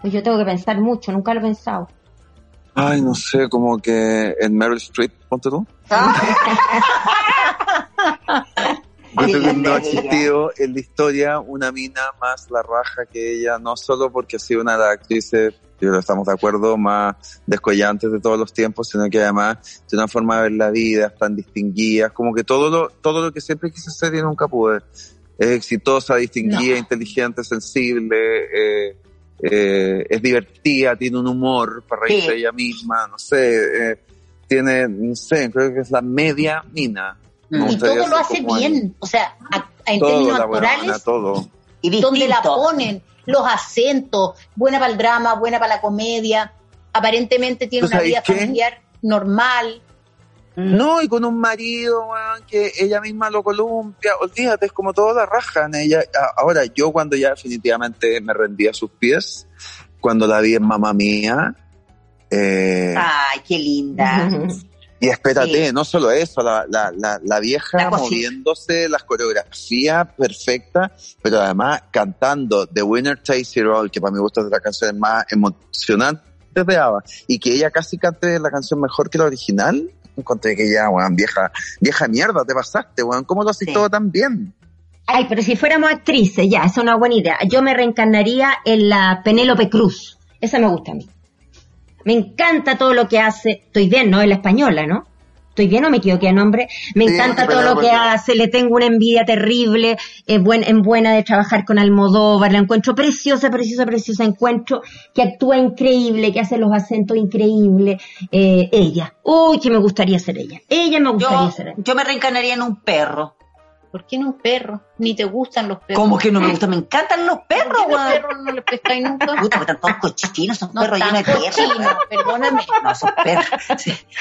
Pues yo tengo que pensar mucho, nunca lo he pensado. Ay, no sé, como que en Meryl Streep, ponte tú. Yo creo que no ha existido en la historia una mina más la raja que ella, no solo porque ha sido una de las actrices, yo estamos de acuerdo, más descollantes de todos los tiempos, sino que además tiene una forma de ver la vida, tan distinguida, como que todo lo, todo lo que siempre quise ser y nunca pude. Es exitosa, distinguida, inteligente, sensible, eh, eh, es divertida, tiene un humor para reírse de ella misma, no sé, eh, tiene, no sé, creo que es la media mina. Y todo lo hace bien, o sea, en términos naturales, todo. Y donde la ponen, los acentos, buena para el drama, buena para la comedia, aparentemente tiene una vida familiar normal. No, y con un marido, que ella misma lo columpia, olvídate, es como toda la raja en ella. Ahora, yo cuando ya definitivamente me rendí a sus pies, cuando la vi en Mamá Mía. Eh, Ay, qué linda. Y espérate, no solo eso, la, la, la, vieja moviéndose, las coreografías perfectas, pero además cantando The Winner Takes It All, que para mi gusto es de las canciones más emocionantes de Ava, y que ella casi cante la canción mejor que la original encontré que ya, weón, vieja, vieja mierda, te pasaste, weón, ¿cómo lo haces todo tan bien? Ay, pero si fuéramos actrices, ya, es una buena idea. Yo me reencarnaría en la Penélope Cruz. Esa me gusta a mí. Me encanta todo lo que hace. Estoy bien, ¿no? En la española, ¿no? ¿Estoy bien o me equivoqué de nombre? Me encanta todo lo que hace, le tengo una envidia terrible, es buen, en buena de trabajar con Almodóvar, la encuentro preciosa, preciosa, preciosa, encuentro que actúa increíble, que hace los acentos increíbles, eh, ella. Uy, que me gustaría ser ella. Ella me gustaría ser ella. Yo me reencarnaría en un perro. ¿Por qué no un perro? Ni te gustan los perros. ¿Cómo que no me gustan? Me encantan los perros, güey. Los perros no les pescáis nunca. Puta, están todos cochinos, son perros llenos de tierra. Perdóname. No, son perros.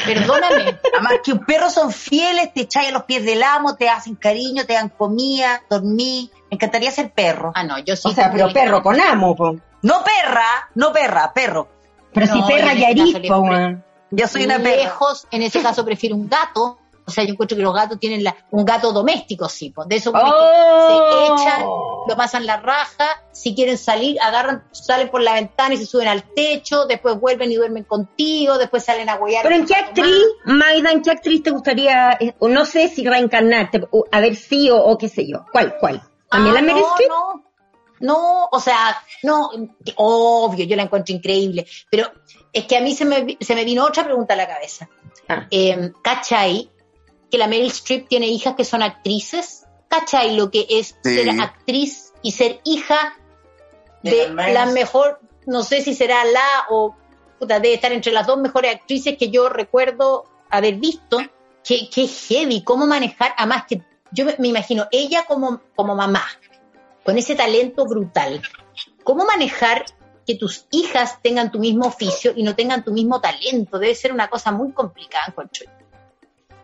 Perdóname. Además que un perro son fieles, te echáis a los pies del amo, te hacen cariño, te dan comida, dormí. Me encantaría ser perro. Ah, no, yo sí. O sea, pero perro con amo, po. No perra, no perra, perro. Pero si perra ya Yo soy una perra. Lejos, en ese caso prefiero un gato o sea, yo encuentro que los gatos tienen un gato doméstico, sí, pues de eso se ¡Oh! echan, lo pasan la raja, si quieren salir, agarran, salen por la ventana y se suben al techo, después vuelven y duermen contigo, después salen a huear. Pero ¿en qué actriz, Maida, en qué actriz te gustaría, eh, no sé si reencarnarte, a ver si o, o qué sé yo? ¿Cuál, cuál? ¿También ah, la Meryl no, no, o sea, no, obvio, yo la encuentro increíble, pero es que a mí se me, se me vino otra pregunta a la cabeza. Ah. Eh, ¿Cachai? Que la Meryl Streep tiene hijas que son actrices. ¿Cachai lo que es ser actriz y ser hija de, la mejor, no sé si será la o puta, debe estar entre las dos mejores actrices que yo recuerdo haber visto? Qué, qué heavy, cómo manejar, además que yo me, imagino ella como, como mamá, con ese talento brutal, cómo manejar que tus hijas tengan tu mismo oficio y no tengan tu mismo talento, debe ser una cosa muy complicada, encuentro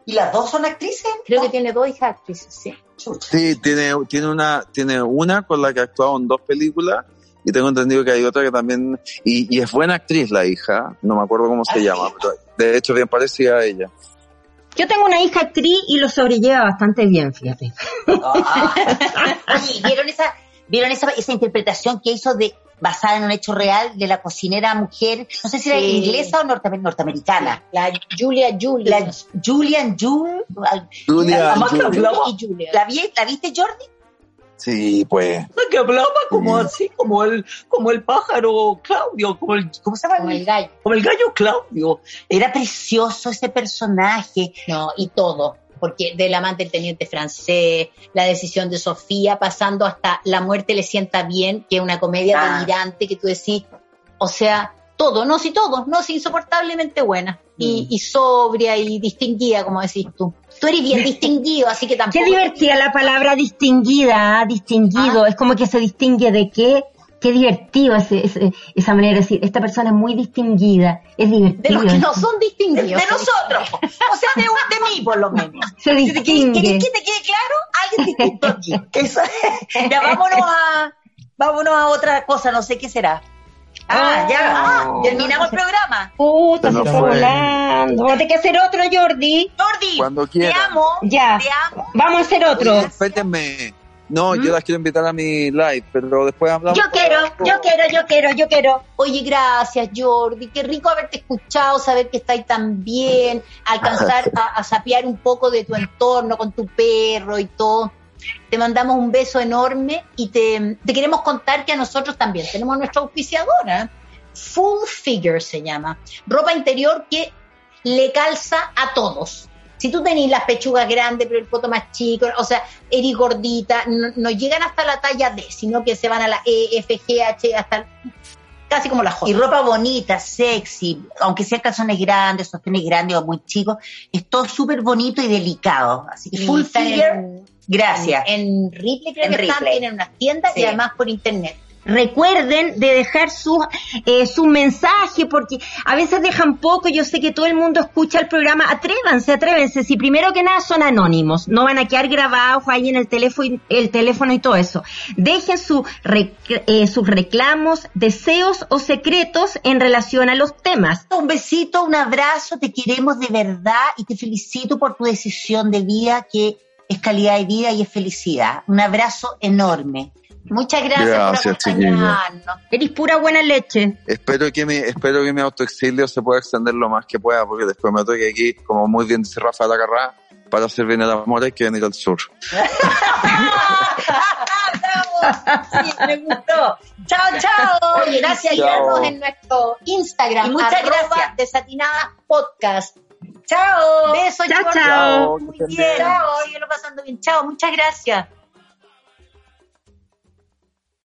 ¿Y las dos son actrices? Creo que tiene dos hijas actrices, sí. Sí, tiene, tiene, una, tiene una con la que ha actuado en dos películas y tengo entendido que hay otra que también... Y, es buena actriz la hija, no me acuerdo cómo se ¿Ah, llama, pero de hecho bien parecida a ella. Yo tengo una hija actriz y lo sobrelleva bastante bien, fíjate. Ah. ¿vieron esa, vieron esa, esa interpretación que hizo de basada en un hecho real de la cocinera mujer, no sé si era inglesa o norteamericana. La Julia Julia. La Julian Julia. Julia, ¿La, ¿La viste, Jordi? Sí, pues. Que hablaba como así, como el, como el pájaro Claudio, como el, ¿cómo se llama? Como el gallo. Como el gallo Claudio. Era precioso ese personaje. No, y todo. Porque del amante del teniente francés, la decisión de Sofía, pasando hasta La muerte le sienta bien, que es una comedia Ah. delirante que tú decís, o sea, todo, no, sí, todo, no, sí, insoportablemente buena. Y, Mm. y sobria y distinguida, como decís tú. Tú eres bien distinguido, así que tampoco. Qué divertida la palabra distinguida, ¿ah? distinguido. Ah. Es como que se distingue de qué. Qué divertido ese, ese- esa manera de decir, esta persona es muy distinguida. Es De divertido. los que no son De, distinguidos. de nosotros. O sea, de, de mí, por lo menos. Se distingue. ¿Querés que te quede claro? Alguien distinto aquí. Eso. Ya vámonos a, vámonos a otra cosa, no sé qué será. Ah, ya. Ah, terminamos el programa. Puta, Se se fue volando. Vamos a tener que hacer otro, Jordi. Jordi, Cuando te amo. Ya. Te amo. Vamos a hacer otro. Oye, No, yo las quiero invitar a mi live, pero después hablamos. Yo quiero, yo quiero, yo quiero, yo quiero. Oye, gracias, Jordi. Qué rico haberte escuchado, saber que estáis tan bien, alcanzar a, a sapear un poco de tu entorno con tu perro y todo. Te mandamos un beso enorme y te, te queremos contar que a nosotros también tenemos nuestra auspiciadora. Full Figure se llama. Ropa interior que le calza a todos. Si tú tenés las pechugas grandes, pero el foto más chico, o sea, eres gordita, no, no llegan hasta la talla D, sino que se van a la E, F, G, H, hasta casi como la J. Y ropa bonita, sexy, aunque sean calzones grandes, sostenes grandes o muy chicos, es todo súper bonito y delicado. Así que full están figure, gracias. En, en Ripley creo En que están, Ripley. tienen unas tiendas Sí. y además por internet. Recuerden de dejar su, eh, su mensaje, porque a veces dejan poco. Yo sé que todo el mundo escucha el programa. Atrévanse, atrévense. Si primero que nada son anónimos, no van a quedar grabados ahí en el teléfono, el teléfono y todo eso. Dejen su rec- eh, sus reclamos, deseos o secretos en relación a los temas. Un besito, un abrazo, te queremos de verdad y te felicito por tu decisión de vida que es calidad de vida y es felicidad. Un abrazo enorme. Muchas gracias, Gracias, por acompañarnos. Eres pura buena leche. Espero que mi, espero que mi autoexilio se pueda extender lo más que pueda, porque después me toque aquí, como muy bien dice Rafa de la Carrá, para hacer bien el amor hay que venir al sur. Sí, me gustó. Chao, chao. Oye, gracias, Chao. en nuestro Instagram. Y muchas gracias. Desatinadas Podcast. Chao. Besos, Chao, chao. Muy bien. Chao, yo lo pasando bien. Chao, muchas gracias.